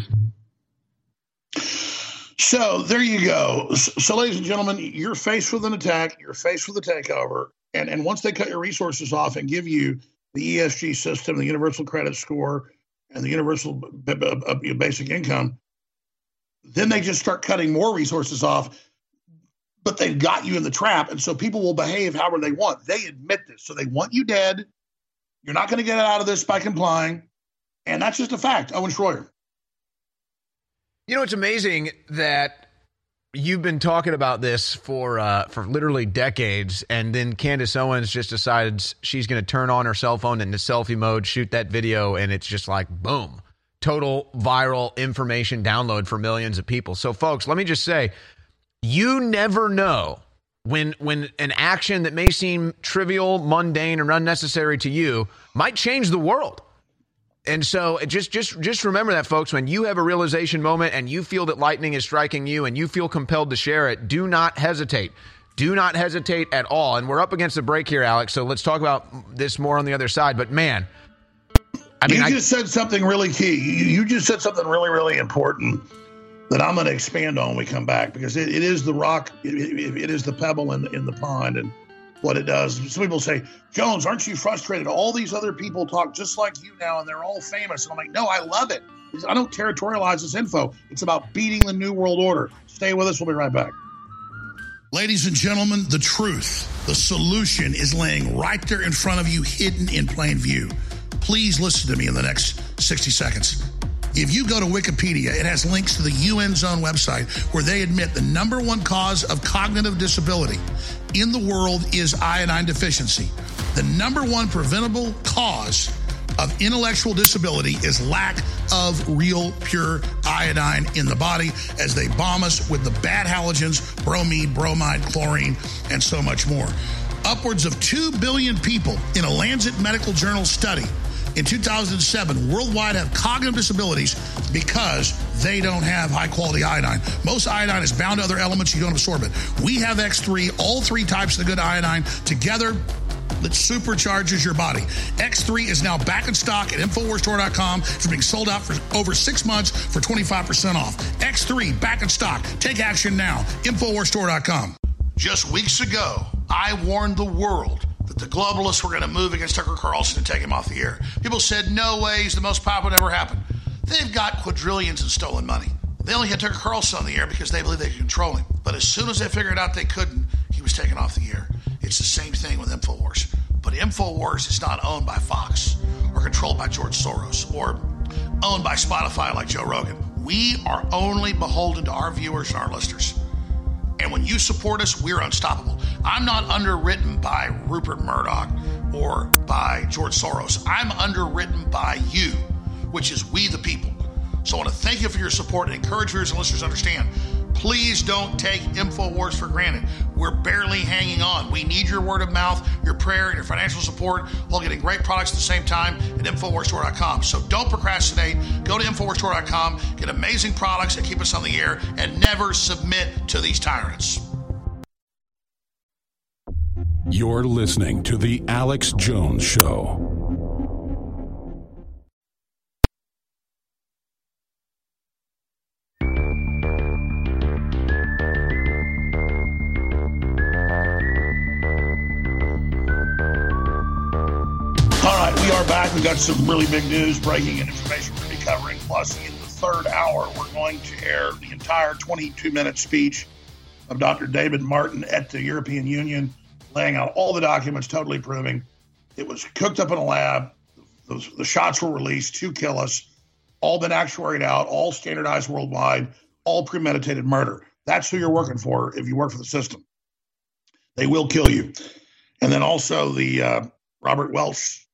So there you go. So, ladies and gentlemen, you're faced with an attack, you're faced with a takeover, and, and once they cut your resources off and give you the ESG system, the universal credit score, and the universal basic income, then they just start cutting more resources off. But they've got you in the trap, and so people will behave however they want. They admit this, so they want you dead. You're not going to get out of this by complying, and that's just a fact. Owen Shroyer. You know, it's amazing that you've been talking about this for uh, for literally decades, and then Candace Owens just decides she's going to turn on her cell phone into selfie mode, shoot that video, and it's just like boom, total viral information download for millions of people. So, folks, let me just say, you never know when when an action that may seem trivial, mundane, or unnecessary to you might change the world. And so just just just remember that folks when you have a realization moment and you feel that lightning is striking you and you feel compelled to share it, do not hesitate. Do not hesitate at all. And we're up against the break here, Alex. So let's talk about this more on the other side. But man, I mean, you I- just said something really key. You, you just said something really, really important that I'm going to expand on when we come back because it, it is the rock, it, it- it is the pebble in, in the pond and what it does. Some people say, Jones, aren't you frustrated? All these other people talk just like you now and they're all famous. And I'm like, no, I love it. I don't territorialize this info. It's about beating the New World Order. Stay with us. We'll be right back. Ladies and gentlemen, the truth, the solution is laying right there in front of you, hidden in plain view. Please listen to me in the next 60 seconds. If you go to Wikipedia, it has links to the UN Zone website where they admit the number one cause of cognitive disability in the world is iodine deficiency. The number one preventable cause of intellectual disability is lack of real pure iodine in the body as they bomb us with the bad halogens, bromine, bromide, chlorine, and so much more. Upwards of 2 billion people in a Lancet Medical Journal study in 2007 worldwide have cognitive disabilities because they don't have high quality iodine. Most iodine is bound to other elements, you don't absorb it. We have X3, all three types of the good iodine together that supercharges your body. X3 is now back in stock at InfoWarsStore.com. It's being sold out for over six months for 25% off. X3 back in stock. Take action now. InfoWarsStore.com. Just weeks ago, I warned the world that the globalists were going to move against Tucker Carlson and take him off the air. People said, no way, he's the most powerful ever happened. They've got quadrillions in stolen money. They only had Tucker Carlson on the air because they believed they could control him. But as soon as they figured out they couldn't, he was taken off the air. It's the same thing with InfoWars. But InfoWars is not owned by Fox or controlled by George Soros or owned by Spotify like Joe Rogan. We are only beholden to our viewers and our listeners. And when you support us, we're unstoppable. I'm not underwritten by Rupert Murdoch or by George Soros. I'm underwritten by you, which is we the people. So I want to thank you for your support and encourage viewers and listeners to understand. Please don't take InfoWars for granted. We're barely hanging on. We need your word of mouth, your prayer, and your financial support while getting great products at the same time at InfoWarsStore.com. So don't procrastinate. Go to InfoWarsStore.com, get amazing products that keep us on the air, and never submit to these tyrants. You're listening to The Alex Jones Show. All right, we are back. We got some really big news, breaking and information we're going to be covering. Plus, in the third hour, we're going to air the entire 22 minute speech of Dr. David Martin at the European Union, laying out all the documents, totally proving it was cooked up in a lab. Those, the shots were released to kill us, all been actuaried out, all standardized worldwide, all premeditated murder. That's who you're working for if you work for the system. They will kill you. And then also the uh, Robert Welch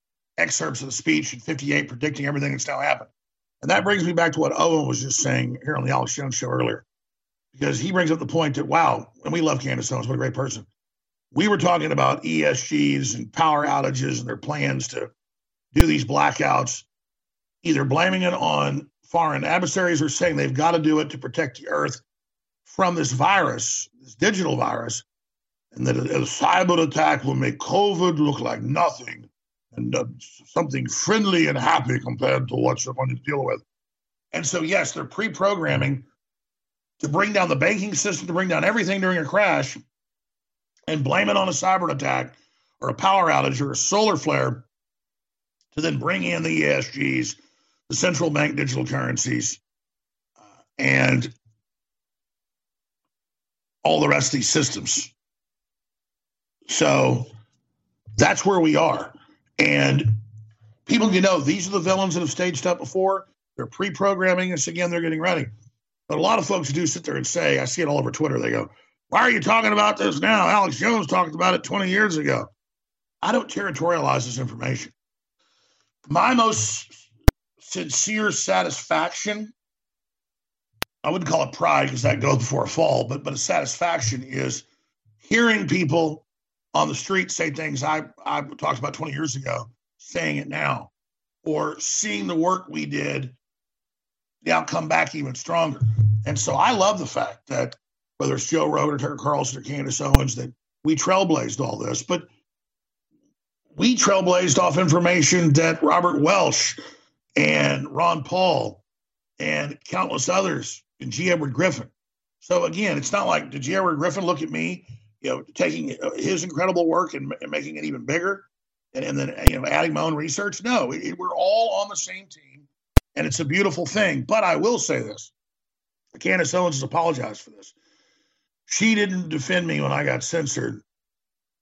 excerpts of the speech in 58 predicting everything that's now happened. And that brings me back to what Owen was just saying here on the Alex Jones show earlier, because he brings up the point that, wow, and we love Candace Owens, what a great person. We were talking about ESGs and power outages and their plans to do these blackouts, either blaming it on foreign adversaries or saying they've got to do it to protect the earth from this virus, this digital virus, and that a, a cyber attack will make COVID look like nothing and uh, something friendly and happy compared to what someone is dealing with. And so, yes, they're pre programming to bring down the banking system, to bring down everything during a crash, and blame it on a cyber attack or a power outage or a solar flare to then bring in the ESGs, the central bank digital currencies, uh, and all the rest of these systems. So that's where we are. And people, you know, these are the villains that have staged up before. They're pre programming us again, they're getting ready. But a lot of folks do sit there and say, I see it all over Twitter, they go, Why are you talking about this now? Alex Jones talked about it 20 years ago. I don't territorialize this information. My most sincere satisfaction, I wouldn't call it pride because that goes before a fall, but, but a satisfaction is hearing people on the street say things I, I talked about 20 years ago, saying it now, or seeing the work we did now come back even stronger. And so I love the fact that whether it's Joe Rogan or Tucker Carlson or Candace Owens, that we trailblazed all this, but we trailblazed off information that Robert Welch and Ron Paul and countless others and G. Edward Griffin. So again, it's not like did G. Edward Griffin look at me you know, taking uh, his incredible work and, and making it even bigger, and, and, then you know, adding my own research. No, it, we're all on the same team, and it's a beautiful thing. But I will say this: Candace Owens has apologized for this. She didn't defend me when I got censored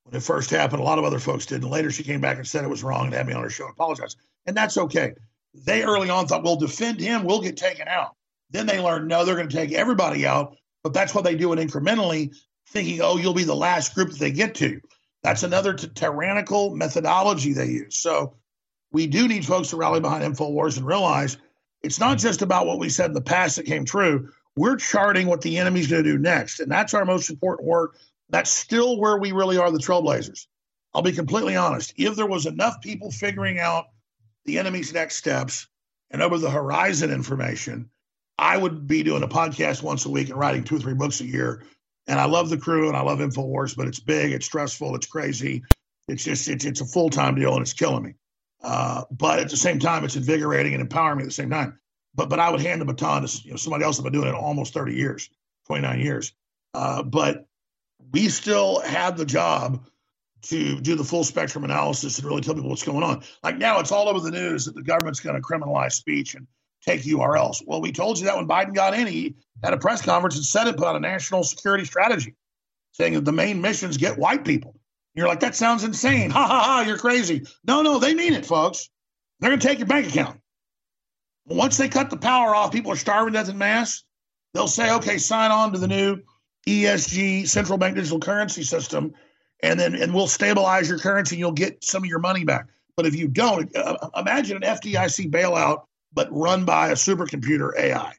when it first happened. A lot of other folks did, and later she came back and said it was wrong and had me on her show and apologized, and that's okay. They early on thought, "We'll defend him. We'll get taken out." Then they learned, no, they're going to take everybody out. But that's what they do it incrementally thinking, oh, you'll be the last group that they get to. That's another t- tyrannical methodology they use. So we do need folks to rally behind InfoWars and realize it's not mm-hmm. just about what we said in the past that came true. We're charting what the enemy's going to do next. And that's our most important work. That's still where we really are the trailblazers. I'll be completely honest. If there was enough people figuring out the enemy's next steps and over the horizon information, I would be doing a podcast once a week and writing two or three books a year and I love the crew and I love InfoWars, but it's big, it's stressful, it's crazy. It's just, it's, it's a full time deal and it's killing me. Uh, but at the same time, it's invigorating and empowering me at the same time. But but I would hand the baton to you know, somebody else that's been doing it almost 30 years, 29 years. Uh, but we still have the job to do the full spectrum analysis and really tell people what's going on. Like now, it's all over the news that the government's going to criminalize speech and take URLs. Well, we told you that when Biden got in, he had a press conference and said it put a national security strategy saying that the main missions get white people. You're like, that sounds insane. Ha ha ha, you're crazy. No, no, they mean it, folks. They're going to take your bank account. Once they cut the power off, people are starving to death in mass. They'll say, okay, sign on to the new ESG central bank digital currency system, and then and we'll stabilize your currency and you'll get some of your money back. But if you don't, uh, imagine an FDIC bailout but run by a supercomputer AI.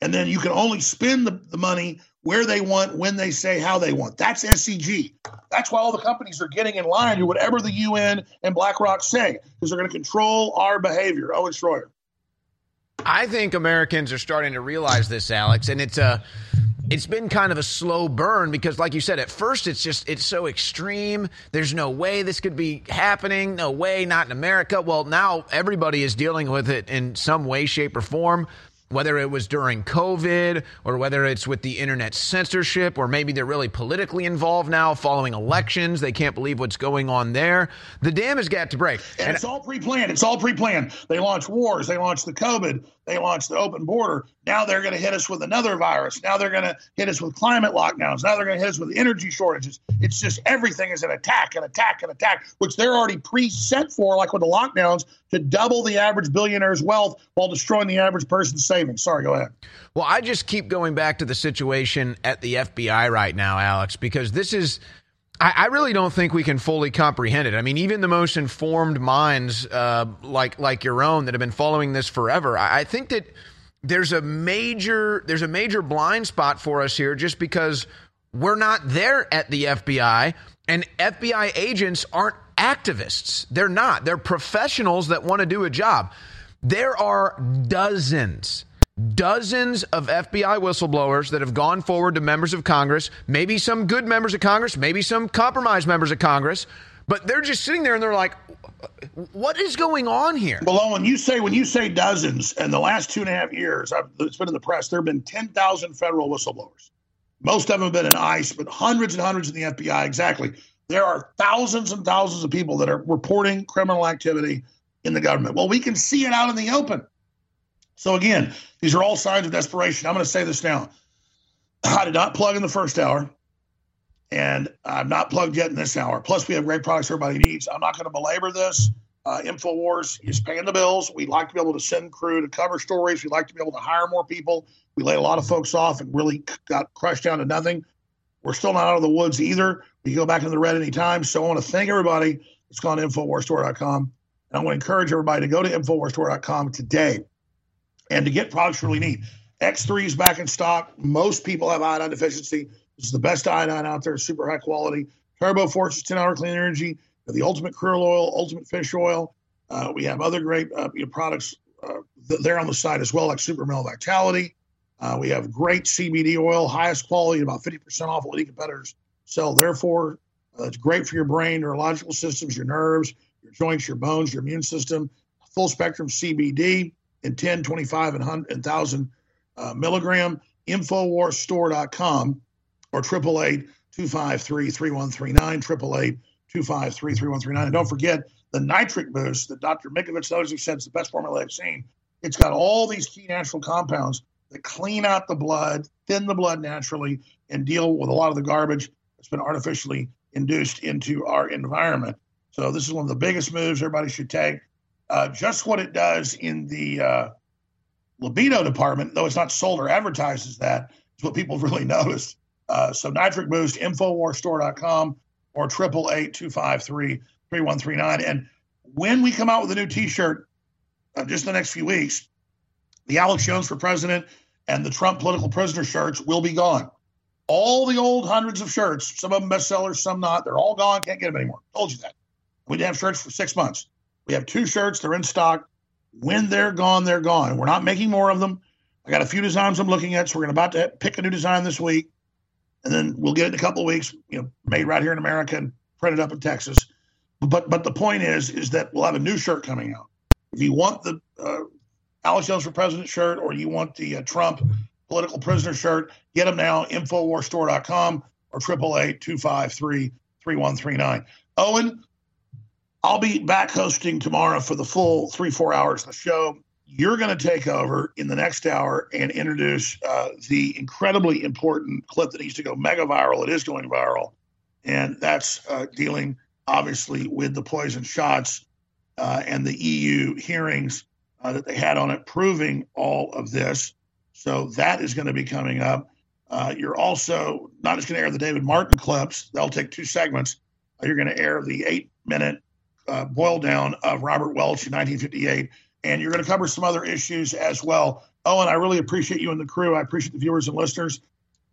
And then you can only spend the, the money where they want, when they say, how they want. That's ESG. That's why all the companies are getting in line to whatever the UN and BlackRock say, because they're going to control our behavior. Oh, Owen Shroyer. I think Americans are starting to realize this, Alex, and it's a it's been kind of a slow burn because like you said at first it's just it's so extreme there's no way this could be happening no way not in america well now everybody is dealing with it in some way shape or form whether it was during COVID or whether it's with the internet censorship, or maybe they're really politically involved now following elections. They can't believe what's going on there. The dam has got to break. And, and it's all pre planned. It's all pre planned. They launch wars, they launch the COVID, they launched the open border. Now they're going to hit us with another virus. Now they're going to hit us with climate lockdowns. Now they're going to hit us with energy shortages. It's just everything is an attack, an attack, an attack, which they're already preset for, like with the lockdowns, to double the average billionaire's wealth while destroying the average person's savings. Sorry, go ahead. Well, I just keep going back to the situation at the FBI right now, Alex, because this is. I, really don't think we can fully comprehend it. I mean, even the most informed minds, uh, like like your own, that have been following this forever, I, I think that there's a major there's a major blind spot for us here, just because we're not there at the FBI, and FBI agents aren't activists. They're not. They're professionals that want to do a job. There are dozens, dozens of FBI whistleblowers that have gone forward to members of Congress, maybe some good members of Congress, maybe some compromised members of Congress, but they're just sitting there and they're like, what is going on here? Well, when you say when you say dozens, in the last two and a half years, I've, it's been in the press. There have been ten thousand federal whistleblowers. Most of them have been in ICE, but hundreds and hundreds in the FBI. Exactly. There are thousands and thousands of people that are reporting criminal activity in the government. Well, we can see it out in the open. So again, these are all signs of desperation. I'm going to say this now. I did not plug in the first hour, and I'm not plugged yet in this hour. Plus, we have great products everybody needs. I'm not going to belabor this. Uh, InfoWars is paying the bills. We'd like to be able to send crew to cover stories. We'd like to be able to hire more people. We laid a lot of folks off and really got crushed down to nothing. We're still not out of the woods either. We can go back into the red anytime. So I want to thank everybody that's gone to InfoWarsStore.com. And I want to encourage everybody to go to InfoWarsStore.com today and to get products you really need. X3 is back in stock. Most people have iodine deficiency. This is the best iodine out there, super high quality. Turbo Force 10 hour clean energy, the ultimate krill oil, ultimate fish oil. Uh, we have other great uh, you know, products uh, there on the site as well, like Super Male Vitality. Uh, we have great CBD oil, highest quality, about 50% off what any competitors sell. Therefore, uh, it's great for your brain, neurological systems, your nerves, your joints, your bones, your immune system. Full spectrum CBD in 10, 25, and 1,000 uh, milligram. Infowarsstore.com or 888 253 3139. 888 253 3139. And don't forget the nitric boost that Dr. Mikovits knows he said it's the best formula I've seen. It's got all these key natural compounds that clean out the blood, thin the blood naturally, and deal with a lot of the garbage that's been artificially induced into our environment. So this is one of the biggest moves everybody should take. Uh, just what it does in the uh, libido department, though it's not sold or advertised as that, is what people really notice. Uh, so Nitric Boost, Infowarsstore.com or 888-253-3139. And when we come out with a new T-shirt, uh, just the next few weeks, the Alex Jones for president and the Trump political prisoner shirts will be gone. All the old hundreds of shirts, some of them bestsellers, some not, they're all gone. Can't get them anymore. Told you that. We didn't have shirts for six months. We have two shirts. They're in stock. When they're gone, they're gone. We're not making more of them. I got a few designs I'm looking at, so we're about to pick a new design this week, and then we'll get it in a couple weeks. You know, made right here in America and printed up in Texas. But but the point is is that we'll have a new shirt coming out. If you want the uh, Alex Jones for President shirt or you want the uh, Trump political prisoner shirt, get them now, Infowarsstore.com or 888 253 3139. Owen, I'll be back hosting tomorrow for the full three, four hours of the show. You're going to take over in the next hour and introduce uh, the incredibly important clip that needs to go mega viral. It is going viral. And that's uh, dealing, obviously, with the poison shots uh, and the EU hearings uh, that they had on it, proving all of this. So that is going to be coming up. Uh, you're also not just going to air the David Martin clips, they'll take two segments. You're going to air the eight minute uh, boil down of Robert Welch in 1958, and you're going to cover some other issues as well. Owen, I really appreciate you and the crew. I appreciate the viewers and listeners.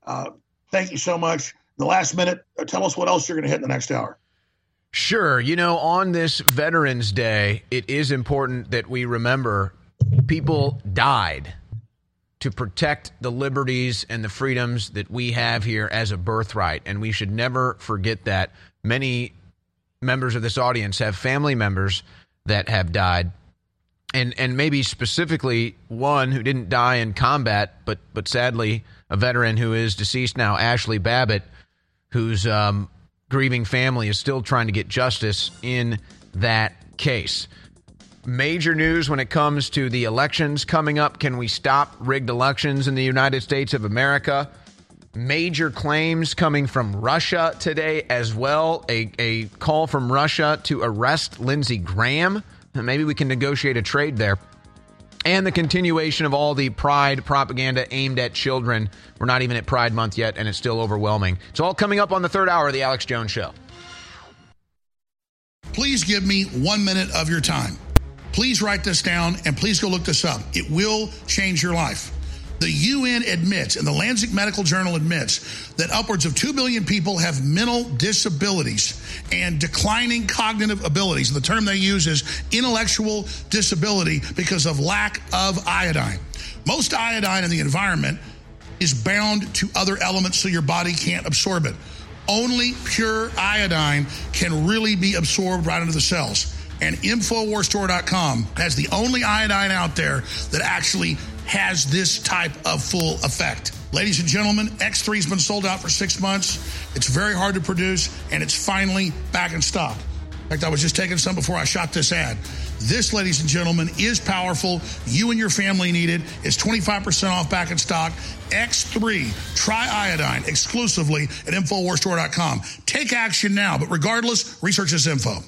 Uh, thank you so much. The last minute, uh, tell us what else you're going to hit in the next hour. Sure. You know, on this Veterans Day, it is important that we remember people died. to protect the liberties and the freedoms that we have here as a birthright. And we should never forget that. Many members of this audience have family members that have died. And, and maybe specifically one who didn't die in combat, but but sadly a veteran who is deceased now, Ashli Babbitt, whose um, grieving family is still trying to get justice in that case. Major news when it comes to the elections coming up. Can we stop rigged elections in the United States of America? Major claims coming from Russia today as well. A, a call from Russia to arrest Lindsey Graham. Maybe we can negotiate a trade there. And the continuation of all the pride propaganda aimed at children. We're not even at Pride Month yet, and it's still overwhelming. It's all coming up on the third hour of The Alex Jones Show. Please give me one minute of your time. Please write this down and please go look this up. It will change your life. The UN admits, and the Lancet Medical Journal admits, that upwards of 2 billion people have mental disabilities and declining cognitive abilities. The term they use is intellectual disability because of lack of iodine. Most iodine in the environment is bound to other elements so your body can't absorb it. Only pure iodine can really be absorbed right into the cells. And InfoWarsStore.com has the only iodine out there that actually has this type of full effect. Ladies and gentlemen, X3 has been sold out for six months. It's very hard to produce, and it's finally back in stock. In fact, I was just taking some before I shot this ad. This, ladies and gentlemen, is powerful. You and your family need it. It's 25% off back in stock. X3 Triiodine exclusively at InfoWarsStore.com. Take action now, but regardless, research this info.